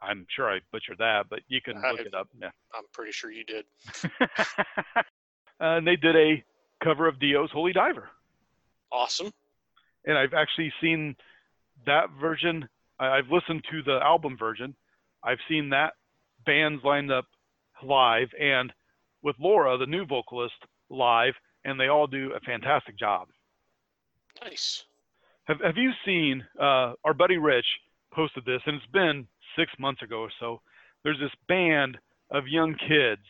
I'm sure I butchered that, but you can look I- it up. Yeah. I'm pretty sure you did. and they did a cover of Dio's Holy Diver. Awesome. And I've actually seen that version. I, I've listened to the album version. I've seen that bands lined up live and with Laura, the new vocalist, live, and they all do a fantastic job. Nice. Have Have you seen? Uh, our buddy Rich posted this, and it's been six months ago or so. There's this band of young kids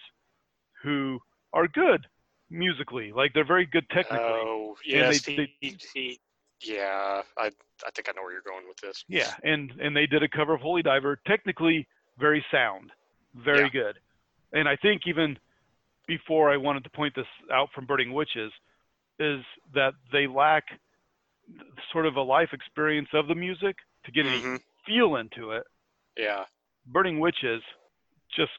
who are good musically. Like they're very good technically. Oh, yes. they- he, he, he, yeah, I, I think I know where you're going with this. Yeah, and and they did a cover of Holy Diver, technically very sound, very Yeah. good. And I think even before I wanted to point this out from Burning Witches, is that they lack sort of a life experience of the music to get any hmm feel into it. Yeah. Burning Witches just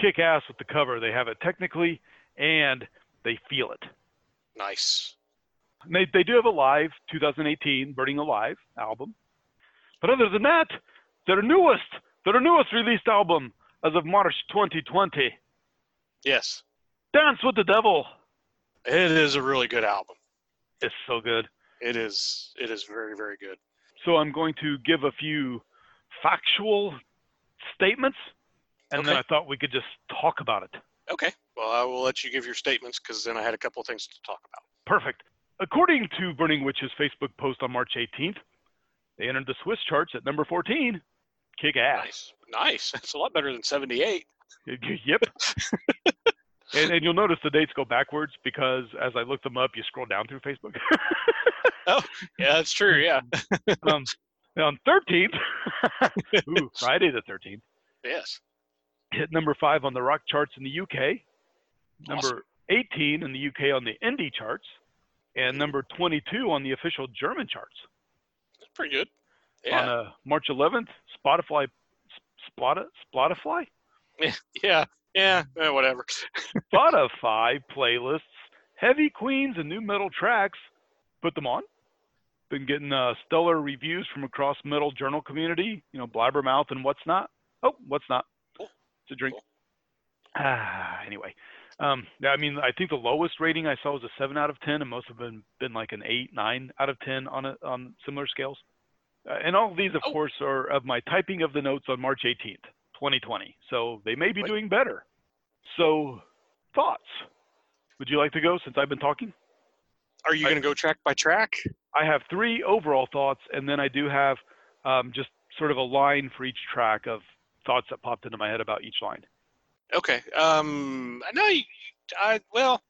kick ass with the cover. They have it technically and they feel it. Nice. And They they do have a live 2018 Burning Alive album, but other than that, their newest their newest released album as of March 2020, Yes. Dance with the Devil, It is a really good album. It's so good. It is. It is very, very good. So I'm going to give a few factual statements, and then I thought we could just talk about it. Okay. Well, I will let you give your statements because then I had a couple of things to talk about. Perfect. According to Burning Witch's Facebook post on March 18th, they entered the Swiss charts at number 14. Kick ass. Nice. Nice. That's a lot better than 78. Yep. and, and you'll notice the dates go backwards because as I look them up, you scroll down through Facebook. Oh, yeah, that's true. Yeah. um, on 13th, ooh, Friday the 13th, Yes. hit number five on the rock charts in the UK, number Awesome. 18 in the UK on the indie charts, and number 22 on the official German charts. That's pretty good. On uh, March 11th, Spotify, Spotify, Spotify, yeah. Yeah. eh, whatever. Spotify playlists, heavy queens and new metal tracks. Put them on. Been getting uh, stellar reviews from across metal journal community. You know, Blabbermouth and what's not. Oh, what's not? It's a drink. Ah, anyway, um, yeah, I mean, I think the lowest rating I saw was a seven out of ten, and most have been been like an eight, nine out of ten on a, on similar scales. Uh, and all of these, of Oh. course, are of my typing of the notes on March 18th, 2020. So they may be doing better. So, thoughts? Would you like to go since I've been talking? Are you going to go track by track? I have three overall thoughts, and then I do have um, just sort of a line for each track of thoughts that popped into my head about each line. Okay. Um. No. You, I. Well.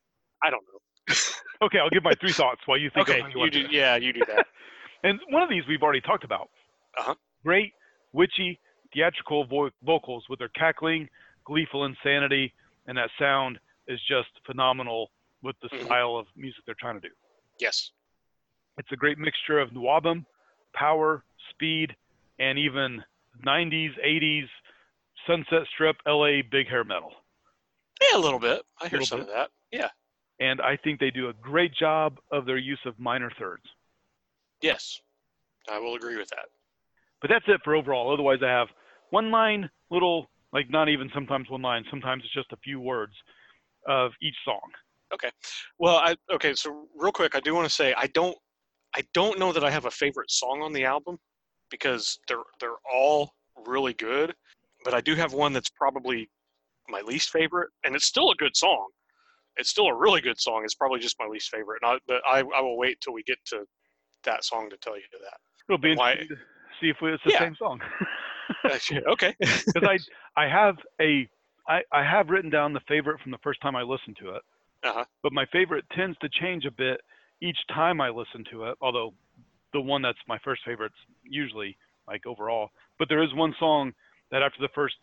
I don't know. Okay, I'll give my three thoughts while you think Okay. you You do. Yeah. You do that. And one of these we've already talked about. Uh-huh. Great, witchy, theatrical vo- vocals with their cackling, gleeful insanity, and that sound is just phenomenal with the Mhm. style of music they're trying to do. yes. It's a great mixture of NWOBHM, power, speed, and even 90s, 80s, Sunset Strip, LA big hair metal. Yeah. A little bit. I hear some bit. of that. Yeah. And I think they do a great job of their use of minor thirds. Yes. I will agree with that. But that's it for overall. Otherwise, I have one line, little, like not even sometimes one line, sometimes it's just a few words of each song. Okay. Well, I okay. So real quick, I do want to say I don't. I don't know that I have a favorite song on the album because they're they're all really good, but I do have one that's probably my least favorite, and it's still a good song. It's still a really good song. It's probably just my least favorite, and I, but I, I will wait till we get to that song to tell you that. It'll be Why- interesting to see if it's the Yeah. same song. okay. Because I, I have a, I, I have written down the favorite from the first time I listened to it. Uh-huh. But my favorite tends to change a bit each time I listen to it. Although the one that's my first favorite's usually like overall. But there is one song that after the first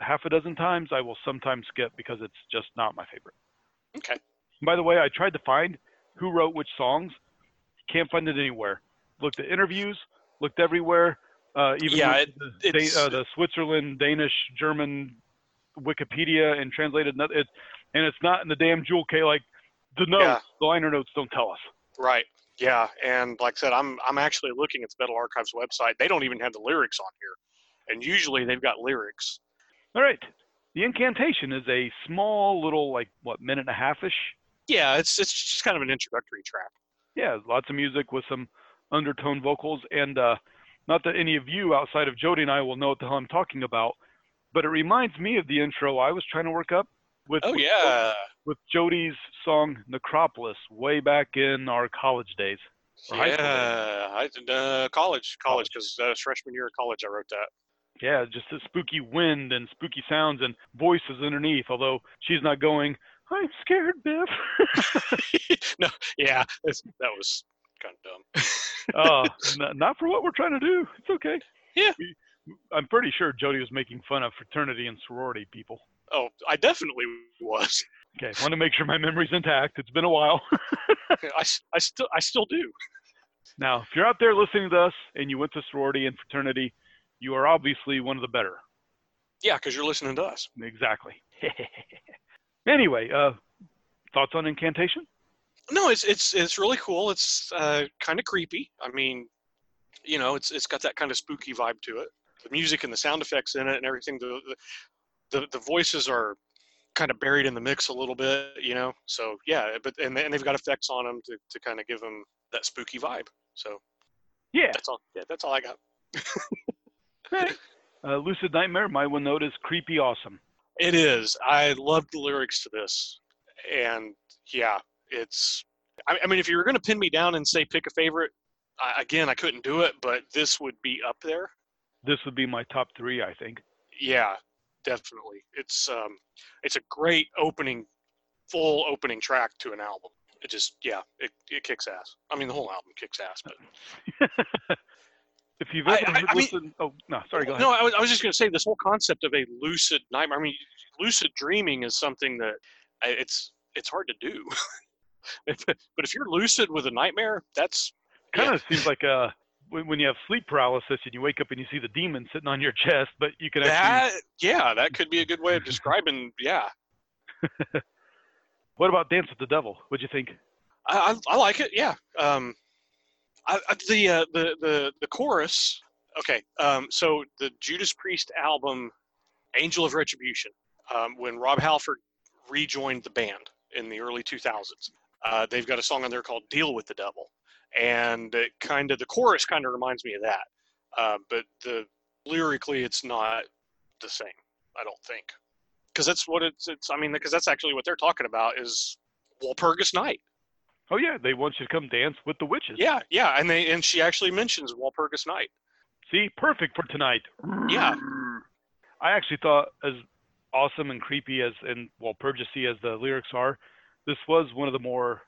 half a dozen times I will sometimes skip because it's just not my favorite. Okay. By the way, I tried to find who wrote which songs. Can't find it anywhere. Looked at interviews, looked everywhere. Uh, even Yeah, it- the, it's- uh, the Switzerland, Danish, German Wikipedia and translated. It, and it's not in the damn jewel K. Like the notes, Yeah. the liner notes don't tell us. Right. Yeah, and like I said, I'm I'm actually looking at the Metal Archives website. They don't even have the lyrics on here, and usually they've got lyrics. All right. The incantation is a small little like what minute and a half ish. Yeah, it's it's just kind of an introductory track. Yeah, lots of music with some undertone vocals, and uh, not that any of you outside of Jody and I will know what the hell I'm talking about, but it reminds me of the intro I was trying to work up with Oh yeah, with Jody's song Necropolis way back in our college days. or high school yeah. I uh, college, college, because uh, freshman year of college I wrote that. Yeah, just a spooky wind and spooky sounds and voices underneath. Although she's not going, I'm scared, Biff. no, yeah, that was kind of dumb. uh, n- not for what we're trying to do. It's okay. Yeah. We, I'm pretty sure Jody was making fun of fraternity and sorority people. Oh, I definitely was. Okay, want to make sure my memory's intact. It's been a while. I, I still I still do. now, if you're out there listening to us and you went to sorority and fraternity, you are obviously one of the better. Yeah, because you're listening to us. Exactly. anyway, uh, thoughts on incantation? No, it's it's it's really cool. It's uh, kind of creepy. I mean, you know, it's it's got that kind of spooky vibe to it. The music and the sound effects in it and everything. The the the, the voices are kind of buried in the mix a little bit, you know. So yeah, but and, and they've got effects on them to, to kind of give them that spooky vibe. So Yeah. that's all. Yeah, that's all I got. Uh, Lucid Nightmare, my one note is creepy awesome. It is. I love the lyrics to this, and yeah, it's. I, I mean, if you were going to pin me down and say pick a favorite, I, again, I couldn't do it, but this would be up there. This would be my top three, I think. Yeah, definitely. It's um, it's a great opening, full opening track to an album. It just, yeah, it, it kicks ass. I mean, the whole album kicks ass, but if you've ever I- I mean- listened, oh no, sorry, go ahead. No, I was, I was just going to say this whole concept of a lucid nightmare. I mean, lucid dreaming is something that it's it's hard to do. If- but if you're lucid with a nightmare, that's kind yeah. of seems like uh, when, when you have sleep paralysis and you wake up and you see the demon sitting on your chest, but you can actually. Yeah, that could be a good way of describing. Yeah, What about Dance with the Devil? What'd you think? I, I, I like it. Yeah. Um, I, the, uh, the the the chorus. Okay. Um, so the Judas Priest album, Angel of Retribution, um, when Rob Halford rejoined the band in the early 2000s, uh, they've got a song on there called "Deal with the Devil," and it kind of the chorus kind of reminds me of that. Uh, but the lyrically, it's not the same. I don't think, because that's what it's. It's. I mean, because that's actually what they're talking about is Walpurgis Night. Oh yeah, they want you to come dance with the witches. Yeah, yeah, and they and she actually mentions Walpurgis Night. See, perfect for tonight. Yeah. I actually thought as awesome and creepy as and Walpurgisy as the lyrics are, this was one of the more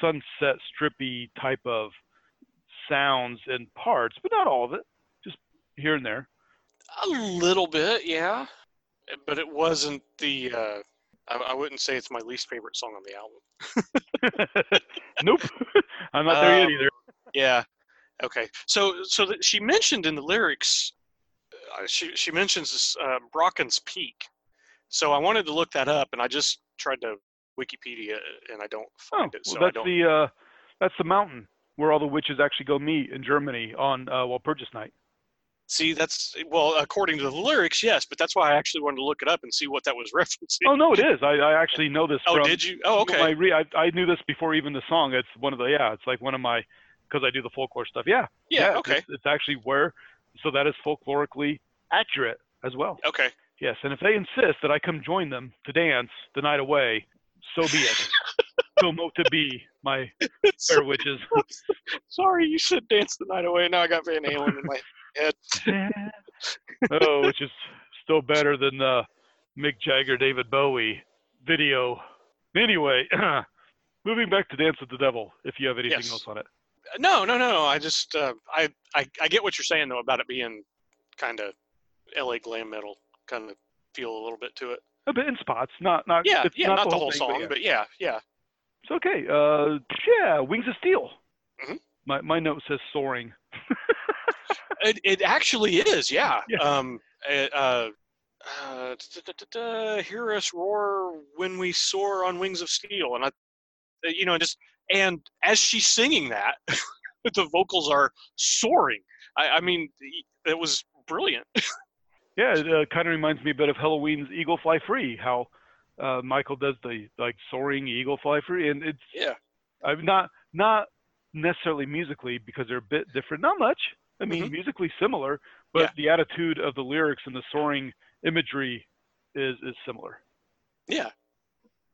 sunset strippy type of sounds and parts, but not all of it. Just here and there. A little bit, yeah, but it wasn't the. Uh, I, I wouldn't say it's my least favorite song on the album. nope. I'm not there yet Um, either. Yeah. Okay. So so that she mentioned in the lyrics, uh, she she mentions this uh, Brocken's Peak. So I wanted to look that up, and I just tried to Wikipedia, and I don't Oh, find it. well, So I that's the uh, that's the mountain where all the witches actually go meet in Germany on uh, Walpurgis night. See, that's well, according to the lyrics, yes, but that's why I actually wanted to look it up and see what that was referencing. Oh no, it is. I, I actually know this. Oh, from, did you? Oh, okay. I, re- I I knew this before even the song. It's one of the yeah. It's like one of my because I do the folklore stuff. Yeah. Yeah. Okay. It's, it's actually where so that is folklorically accurate as well. Okay. Yes, and if they insist that I come join them to dance the night away, so be it. so mote to be my fair witches. Sorry, you said dance the night away. Now I got Van Halen in my head. oh, which is still better than the Mick Jagger, David Bowie video. Anyway, moving back to Dance with the Devil, if you have anything Yes. else on it. No, no, no. I just uh, I, I I get what you're saying though about it being kind of L.A. glam metal kind of feel a little bit to it. A bit in spots, not not Yeah, it's yeah, not, the whole, thing, song, yeah. but yeah, yeah. It's okay. Uh, yeah, Wings of Steel. Mhm. My my note says soaring. It it actually is, yeah. Yeah. Um, uh, uh, hear us roar when we soar on wings of steel, and I, uh, you know, just and as she's singing that, the vocals are soaring. I, I mean, it was brilliant. Yeah, it uh, kind of reminds me a bit of Helloween's Eagle Fly Free. How uh, Michael does the like soaring eagle fly free, and it's Yeah. I'm not not necessarily musically because they're a bit different. Not much. I mean, Mhm. musically similar, but Yeah. the attitude of the lyrics and the soaring imagery is is similar. Yeah,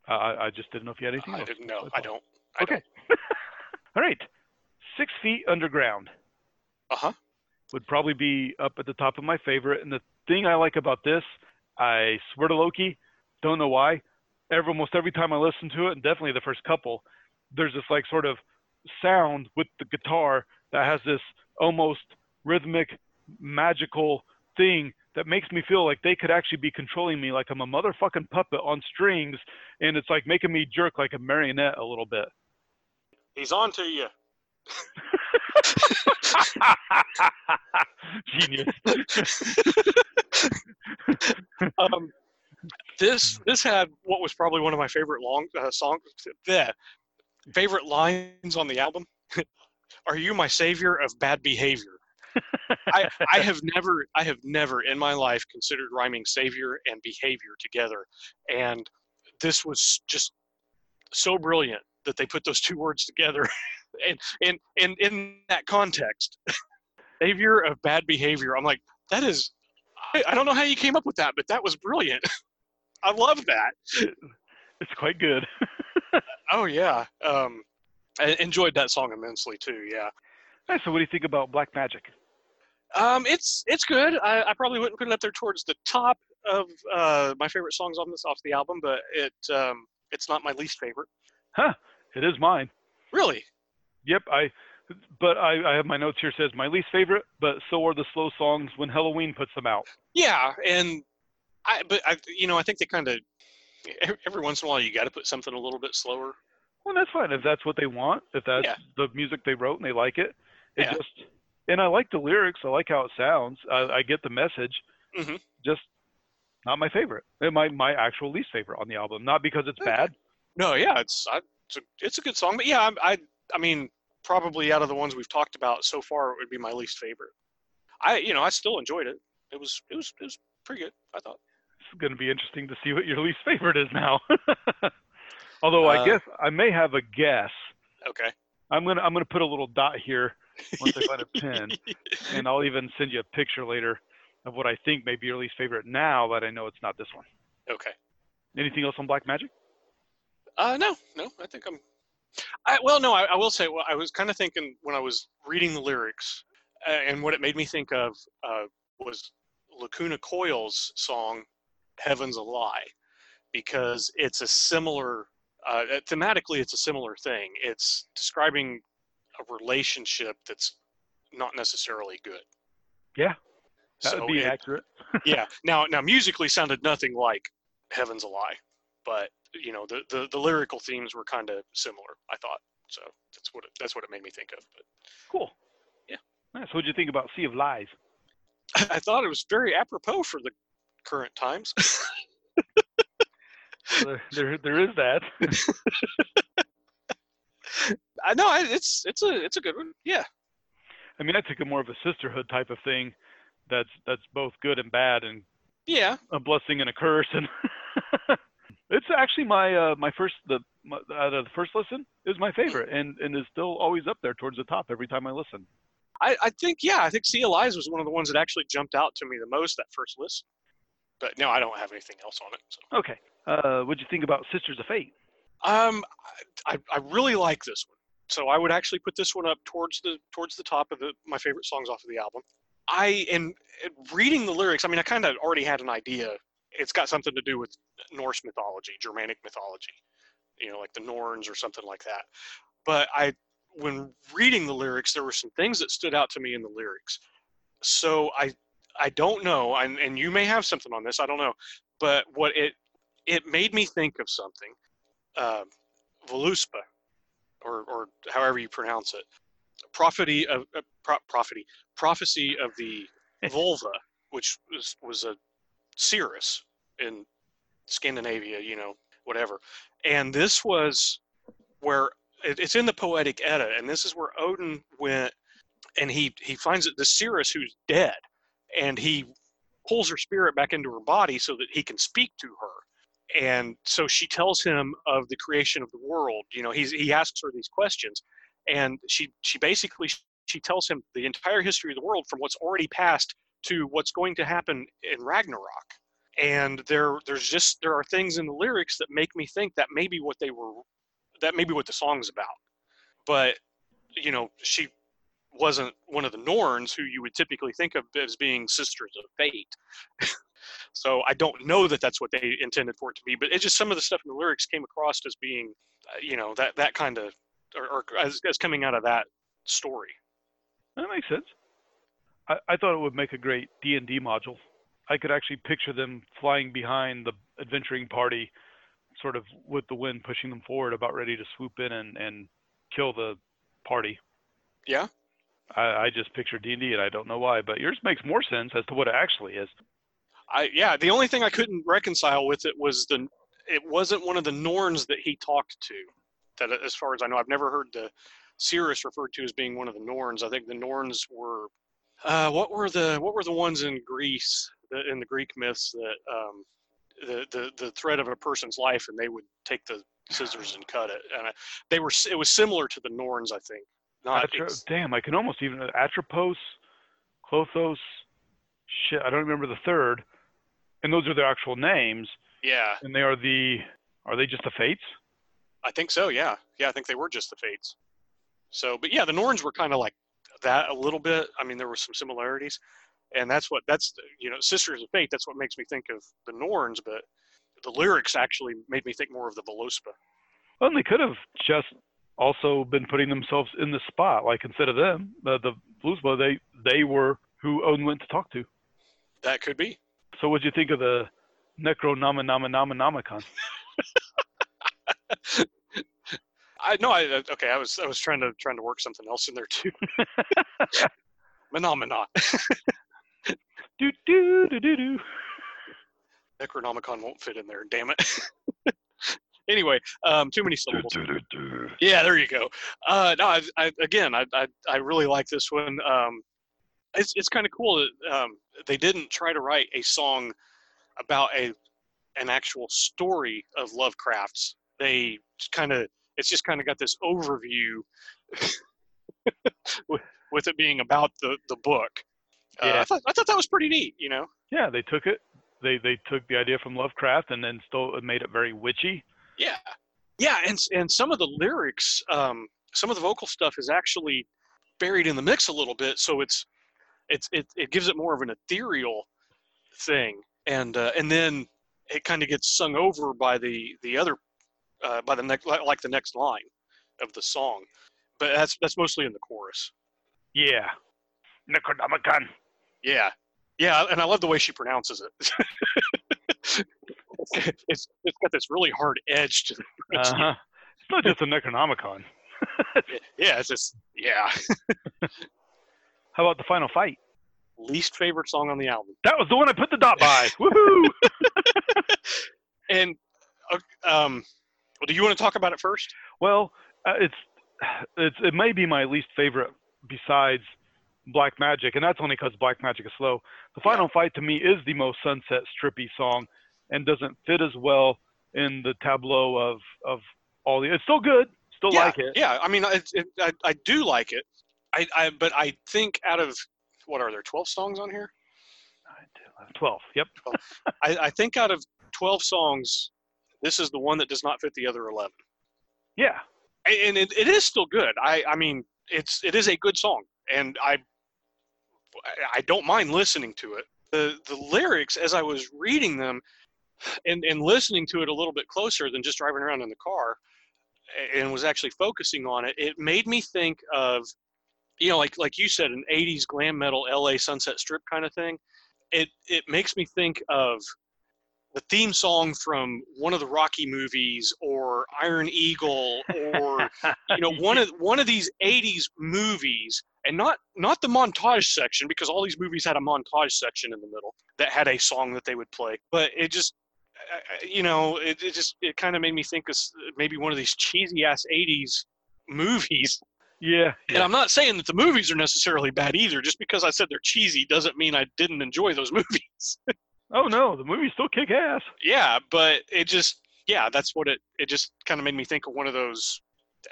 Uh, I, I just didn't know if you had anything I else. didn't know. I don't. I Okay. All right. Six feet underground Uh huh. would probably be up at the top of my favorite. And the thing I like about this, I swear to Loki, don't know why, every, almost every time I listen to it, and definitely the first couple, there's this like sort of sound with the guitar that has this almost rhythmic, magical thing that makes me feel like they could actually be controlling me like I'm a motherfucking puppet on strings, and it's like making me jerk like a marionette a little bit. He's on to you. Genius. um, this this had what was probably one of my favorite long uh, songs. The favorite lines on the album. Are you my savior of bad behavior? I, I have never I have never in my life considered rhyming savior and behavior together, and this was just so brilliant that they put those two words together, and and and in that context, savior of bad behavior. I'm like that is I, I don't know how you came up with that, but that was brilliant. I love that. It's quite good. Oh yeah, um, I enjoyed that song immensely too. Yeah. So what do you think about Black Magic? Um, it's it's good. I, I probably wouldn't put it up there towards the top of uh, my favorite songs on this off the album, but it um, it's not my least favorite. Huh? It is mine. Really? Yep. I, but I, I have my notes here. Says my least favorite, but so are the slow songs when Helloween puts them out. Yeah, and I but I you know I think they kind of every once in a while you got to put something a little bit slower. Well, that's fine if that's what they want. If that's Yeah. the music they wrote and they like it. It Yeah. just and I like the lyrics. I like how it sounds. I, I get the message. Mhm. Just not my favorite. My my actual least favorite on the album. Not because it's bad. No, yeah, it's I, it's a, it's a good song, but yeah, I, I I mean probably out of the ones we've talked about so far, it would be my least favorite. I you know I still enjoyed it. It was it was it was pretty good. I thought. It's going to be interesting to see what your least favorite is now. Although I Uh, guess I may have a guess. Okay. I'm gonna I'm gonna put a little dot here once I find a pen, and I'll even send you a picture later of what I think may be your least favorite. Now that I know it's not this one. Okay. Anything else on Black Magic? Uh, no, no, I think I'm. I, well, no, I, I will say, well, I was kind of thinking when I was reading the lyrics, uh, and what it made me think of uh, was Lacuna Coil's song "Heaven's a Lie," because it's a similar, uh, thematically, it's a similar thing. It's describing a relationship that's not necessarily good. Yeah, that So would be it- accurate. yeah. Now, now musically sounded nothing like "Heaven's a Lie," but you know the the, the lyrical themes were kind of similar. I thought so. That's what it, that's what it made me think of. But Cool. Yeah. Nice. What'd you think about Sea of Lies? I thought it was very apropos for the current times. there, there, there is that. I know it's it's a it's a good one. Yeah. I mean, I took a more of a sisterhood type of thing. That's that's both good and bad, and Yeah. a blessing and a curse. And it's actually my uh, my first the my, out of the first listen is my favorite, and and is still always up there towards the top every time I listen. I, I think yeah, I think Sea Lies was one of the ones that actually jumped out to me the most that first listen. But no, I don't have anything else on it. So. Okay. Uh, what'd you think about Sisters of Fate? Um, I, I really like this one. So I would actually put this one up towards the towards the top of the my favorite songs off of the album. I in reading the lyrics. I mean, I kind of already had an idea. It's got something to do with Norse mythology, Germanic mythology, you know, like the Norns or something like that. But I, when reading the lyrics, there were some things that stood out to me in the lyrics. So I, I don't know, and, and you may have something on this. I don't know, but what it it made me think of something. Uh, Voluspa, or or however you pronounce it, prophecy of uh, pro- prophecy prophecy of the vulva, which was was a seeress in Scandinavia, you know, whatever. And this was where it, it's in the Poetic Edda, and this is where Odin went, and he he finds that the seeress who's dead, and he pulls her spirit back into her body so that he can speak to her and so she tells him of the creation of the world you know he's he asks her these questions and she she basically she tells him the entire history of the world from what's already passed to what's going to happen in ragnarok. And there there's just there are things in the lyrics that make me think that maybe what they were that maybe what the song's about. But you know she wasn't one of the norns who you would typically think of as being sisters of fate So I don't know that that's what they intended for it to be, but it's just some of the stuff in the lyrics came across as being, uh, you know, that that kind of, or, or as, as coming out of that story. That makes sense. I, I thought it would make a great D and D module. I could actually picture them flying behind the adventuring party, sort of with the wind pushing them forward, about ready to swoop in and, and kill the party. Yeah. I, I just picture D and D, and I don't know why, but yours makes more sense as to what it actually is. I yeah, the only thing I couldn't reconcile with it was the it wasn't one of the Norns that he talked to. That as far as I know, I've never heard the seeress referred to as being one of the Norns. I think the Norns were uh, what were the what were the ones in Greece the, in the Greek myths that um, the, the the thread of a person's life and they would take the scissors and cut it and I, they were it was similar to the Norns I think. Not Atra- ex- damn, I can almost even Atropos, Clothos. Shit, I don't remember the third. And those are their actual names, yeah, and they are the are they just the fates? I think so. Yeah, yeah. I think they were just the Fates. So, but yeah, the Norns were kind of like that a little bit. I mean, there were some similarities, and that's what that's you know, Sisters of Fate. That's what makes me think of the Norns. But the lyrics actually made me think more of the Velospa. Well, they could have just also been putting themselves in the spot. Like instead of them, the the Blues they they were who Odin went to talk to. That could be. So what'd you think of the Necronomicon? I know. I okay. I was I was trying to trying to work something else in there too. Phenomena. do do do do do. Necronomicon won't fit in there. Damn it. anyway, um, too many syllables. Yeah, there you go. Uh, no, I, I, again, I, I, I really like this one. Um, it's it's kind of cool that um, they didn't try to write a song about a an actual story of Lovecraft's. They kind of it's just kind of got this overview with, with it being about the the book. Uh, Yeah. I thought I thought that was pretty neat. You know. Yeah, they took it. They they took the idea from Lovecraft and then still made it very witchy. Yeah, yeah, and and some of the lyrics, um, some of the vocal stuff is actually buried in the mix a little bit, so it's it's it, it gives it more of an ethereal thing, and uh, and then it kind of gets sung over by the the other uh, by the next like the next line of the song, but that's that's mostly in the chorus. Yeah. Necronomicon. Yeah, yeah, and I love the way she pronounces it. it's it's got this really hard edge to the Uh-huh. It's not just a Necronomicon. yeah, it's just yeah. How about the final fight? least favorite song on the album. That was the one I put the dot by. Woohoo! And uh, um, do you want to talk about it first? Well, uh, it's it's it may be my least favorite besides Black Magic, and that's only because Black Magic is slow. The final fight to me is the most Sunset Strippy song, and doesn't fit as well in the tableau of of all the. It's still good, still yeah, like it. Yeah, I mean, it, it, I I do like it. I, I but I think out of what are there twelve songs on here? Nine, 10, 11, Twelve. Yep. I, I think out of twelve songs, this is the one that does not fit the other eleven. Yeah. And it, it is still good. I I mean, it's it is a good song, and I I don't mind listening to it. The the lyrics as I was reading them, and and listening to it a little bit closer than just driving around in the car, and was actually focusing on it. It made me think of, you know, like like you said, an '80s glam metal LA Sunset Strip kind of thing. It it makes me think of the theme song from one of the Rocky movies or Iron Eagle or you know one of one of these 80s movies and not not the montage section because all these movies had a montage section in the middle that had a song that they would play but it just you know it, it just it kind of made me think of maybe one of these cheesy ass 80s movies Yeah. and i'm not saying that the movies are necessarily bad either just because i said they're cheesy doesn't mean i didn't enjoy those movies Oh no, the movies still kick ass. yeah but it just yeah that's what it it just kind of made me think of one of those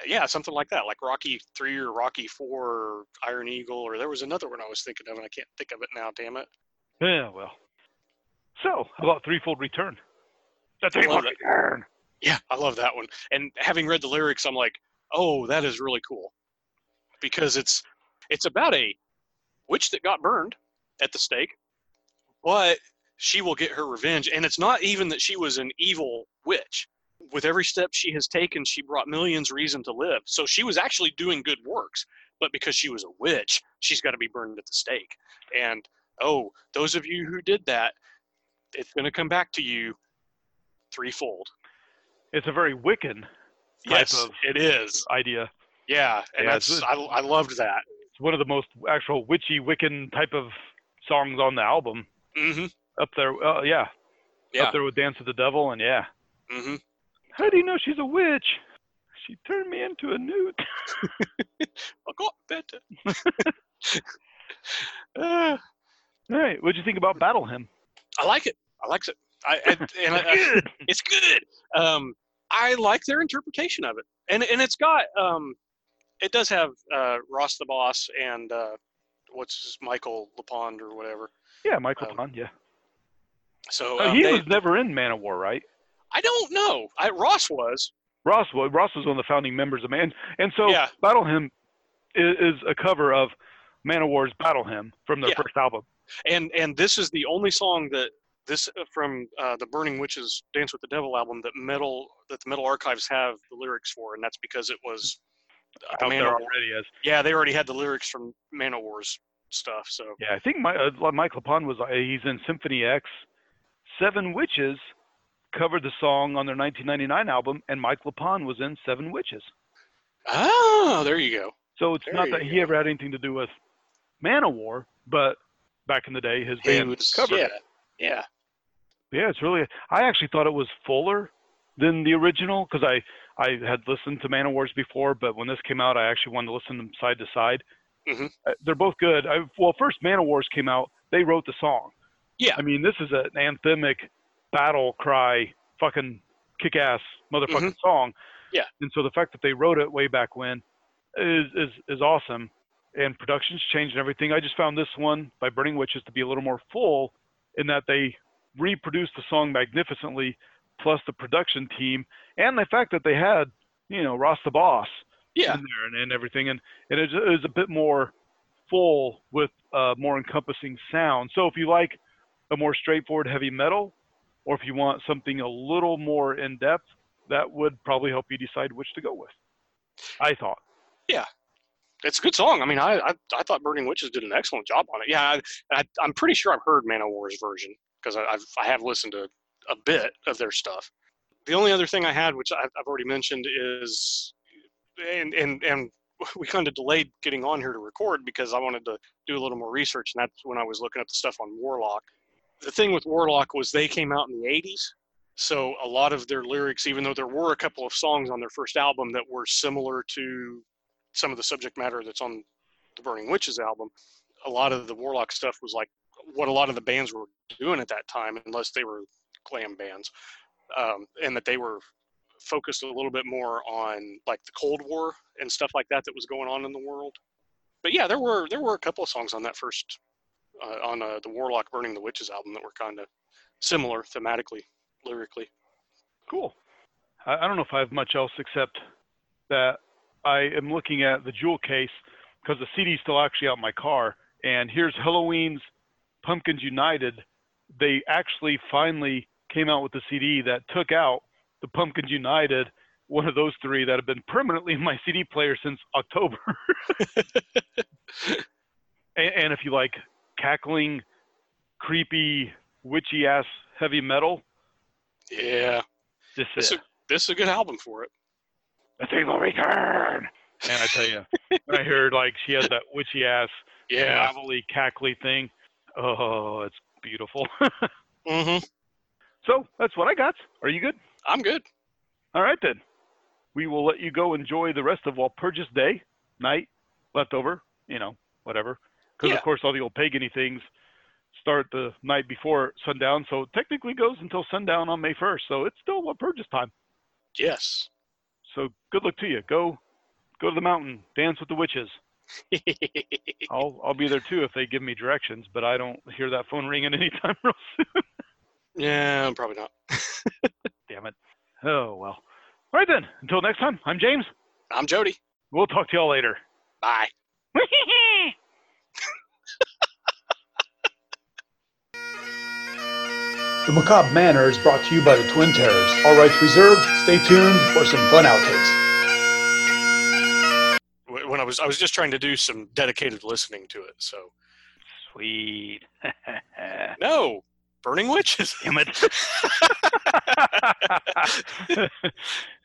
yeah something like that like rocky 3 or rocky 4 or iron eagle or there was another one i was thinking of and i can't think of it now damn it Yeah. Well. So, how about threefold return? The threefold return. yeah i love that one and having read the lyrics i'm like oh that is really cool because it's it's about a witch that got burned at the stake but she will get her revenge. And it's not even that she was an evil witch. With every step she has taken, she brought millions reason to live. So she was actually doing good works, but because she was a witch, she's got to be burned at the stake. And oh, those of you who did that, it's going to come back to you threefold. It's a very Wiccan type Yes, of it is. idea. Yeah, and Yeah, that's I, I loved that. It's one of the most actual witchy Wiccan type of songs on the album. hmm Up there, uh, yeah, Yeah. up there with Dance with the Devil, and yeah. hmm How do you know she's a witch? She turned me into a newt. I'll go better. uh, All right, what'd you think about Battle Hymn? I like it. I like it. I, I and I, I- it's good. Um, I like their interpretation of it, and and it's got um, it does have uh, Ross the Boss and uh, what's his, Michael LePond or whatever. Yeah, Michael Um, Pond. Yeah, So Uh, um, he they- was never in Manowar, right? I don't know. I, Ross was. Ross was Ross was one of the founding members of Man, and so Yeah. Battle Hymn is, is a cover of Manowar's Battle Hymn from their Yeah. first album. and and this is the only song that this uh, from uh, the Burning Witches Dance with the Devil album that metal that the Metal Archives have the lyrics for, and that's because it was uh, the out there already as Yeah, they already had the lyrics from Manowar's stuff. So yeah. I think my, uh, Michael Pond was uh, he's in Symphony X. Seven Witches covered the song on their 1999 album, and Mike LePond was in Seven Witches. oh, there you go. So it's There not that go. he ever had anything to do with Manowar, but back in the day, his band was- covered yeah, it. yeah. Yeah, it's really. I actually thought it was fuller than the original because I I had listened to Manowar's before, but when this came out, I actually wanted to listen to them side to side. Mhm. Uh, They're both good. I, well, first Manowar's came out, they wrote the song. Yeah. I mean, this is an anthemic battle cry, fucking kick-ass motherfucking song. Yeah. And so the fact that they wrote it way back when is is is awesome. And production's changed and everything. I just found this one by Burning Witches to be a little more full in that they reproduced the song magnificently, plus the production team, and the fact that they had, you know, Ross the Boss Yeah. in there and, and everything, and, and it, is a bit more full with uh, more encompassing sound. So if you like a more straightforward heavy metal, or if you want something a little more in depth, that would probably help you decide which to go with. I thought. Yeah, it's a good song. I mean, I I, I thought Burning Witches did an excellent job on it. Yeah, I, I, I'm pretty sure I've heard Manowar's version because I've I have listened to a bit of their stuff. The only other thing I had, which I've, already mentioned, is and and and we kind of delayed getting on here to record because I wanted to do a little more research, and that's when I was looking at the stuff on Warlock. The thing with Warlock was they came out in the 80s, so a lot of their lyrics, even though there were a couple of songs on their first album that were similar to some of the subject matter that's on the Burning Witches album, a lot of the Warlock stuff was like what a lot of the bands were doing at that time, unless they were glam bands, um, and that they were focused a little bit more on like the Cold War and stuff like that that was going on in the world. But yeah, there were there were a couple of songs on that first uh, on uh, the Warlock Burning the Witches album that were kind of similar thematically, lyrically. Cool. I, I don't know if I have much else except that I am looking at the jewel case because the CD is still actually out in my car. And here's Helloween's Pumpkins United. They actually finally came out with the CD that took out the Pumpkins United, one of those three that have been permanently in my CD player since October. and, and if you like cackling, creepy, witchy ass heavy metal, Yeah, this is is, this is a good album for it. the thing will return. And I tell you, when I heard like she had that witchy ass, Yeah. cackly thing. Oh, it's beautiful. hmm so that's what I got. Are you good? I'm good. All right then. We will let you go enjoy the rest of Walpurgis Day, night, leftover, you know, whatever. Because Yeah. of course all the old pagany things start the night before sundown, so it technically goes until sundown on May 1st. So it's still Walpurgis time. Yes. So good luck to you. Go, go to the mountain, dance with the witches. I'll I'll be there too if they give me directions, but I don't hear that phone ringing anytime real soon. Yeah, probably not. Damn it. Oh well. All right then. Until next time, I'm James. I'm Jody. We'll talk to y'all later. Bye. The Macabre Manor is brought to you by the Twin Terrors. All rights reserved. Stay tuned for some fun outtakes. When I was I was just trying to do some dedicated listening to it. So Sweet. no, burning witches. Damn it.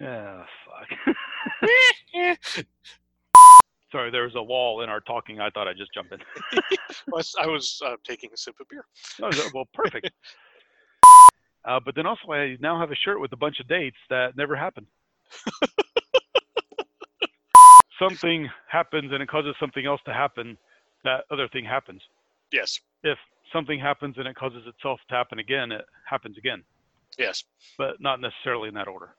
oh, fuck. Sorry, there was a wall in our talking. I thought I'd just jump in. I was, I was uh, taking a sip of beer. Oh, well, perfect. Uh, but then also, I now have a shirt with a bunch of dates that never happened. something happens and it causes something else to happen. That other thing happens. Yes, If something happens and it causes itself to happen again, it happens again, yes. but not necessarily in that order.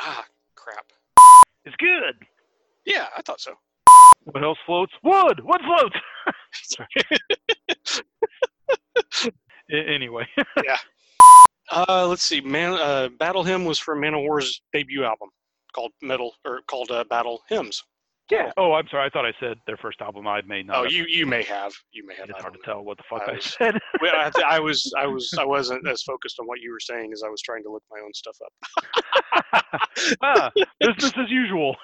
Ah, crap. It's good. Yeah, I thought so. What else floats? Wood. Wood floats. Anyway, Uh, let's see. Man, uh, Battle Hymn was from Manowar's debut album called Metal or called uh, Battle Hymns. Yeah. Oh, I'm sorry. I thought I said their first album. I may not. Oh, have. you you may have you may have. It's hard to tell what the fuck I I, was- said. Well, I, I was I was I wasn't as focused on what you were saying as I was trying to look my own stuff up. ah, business as usual.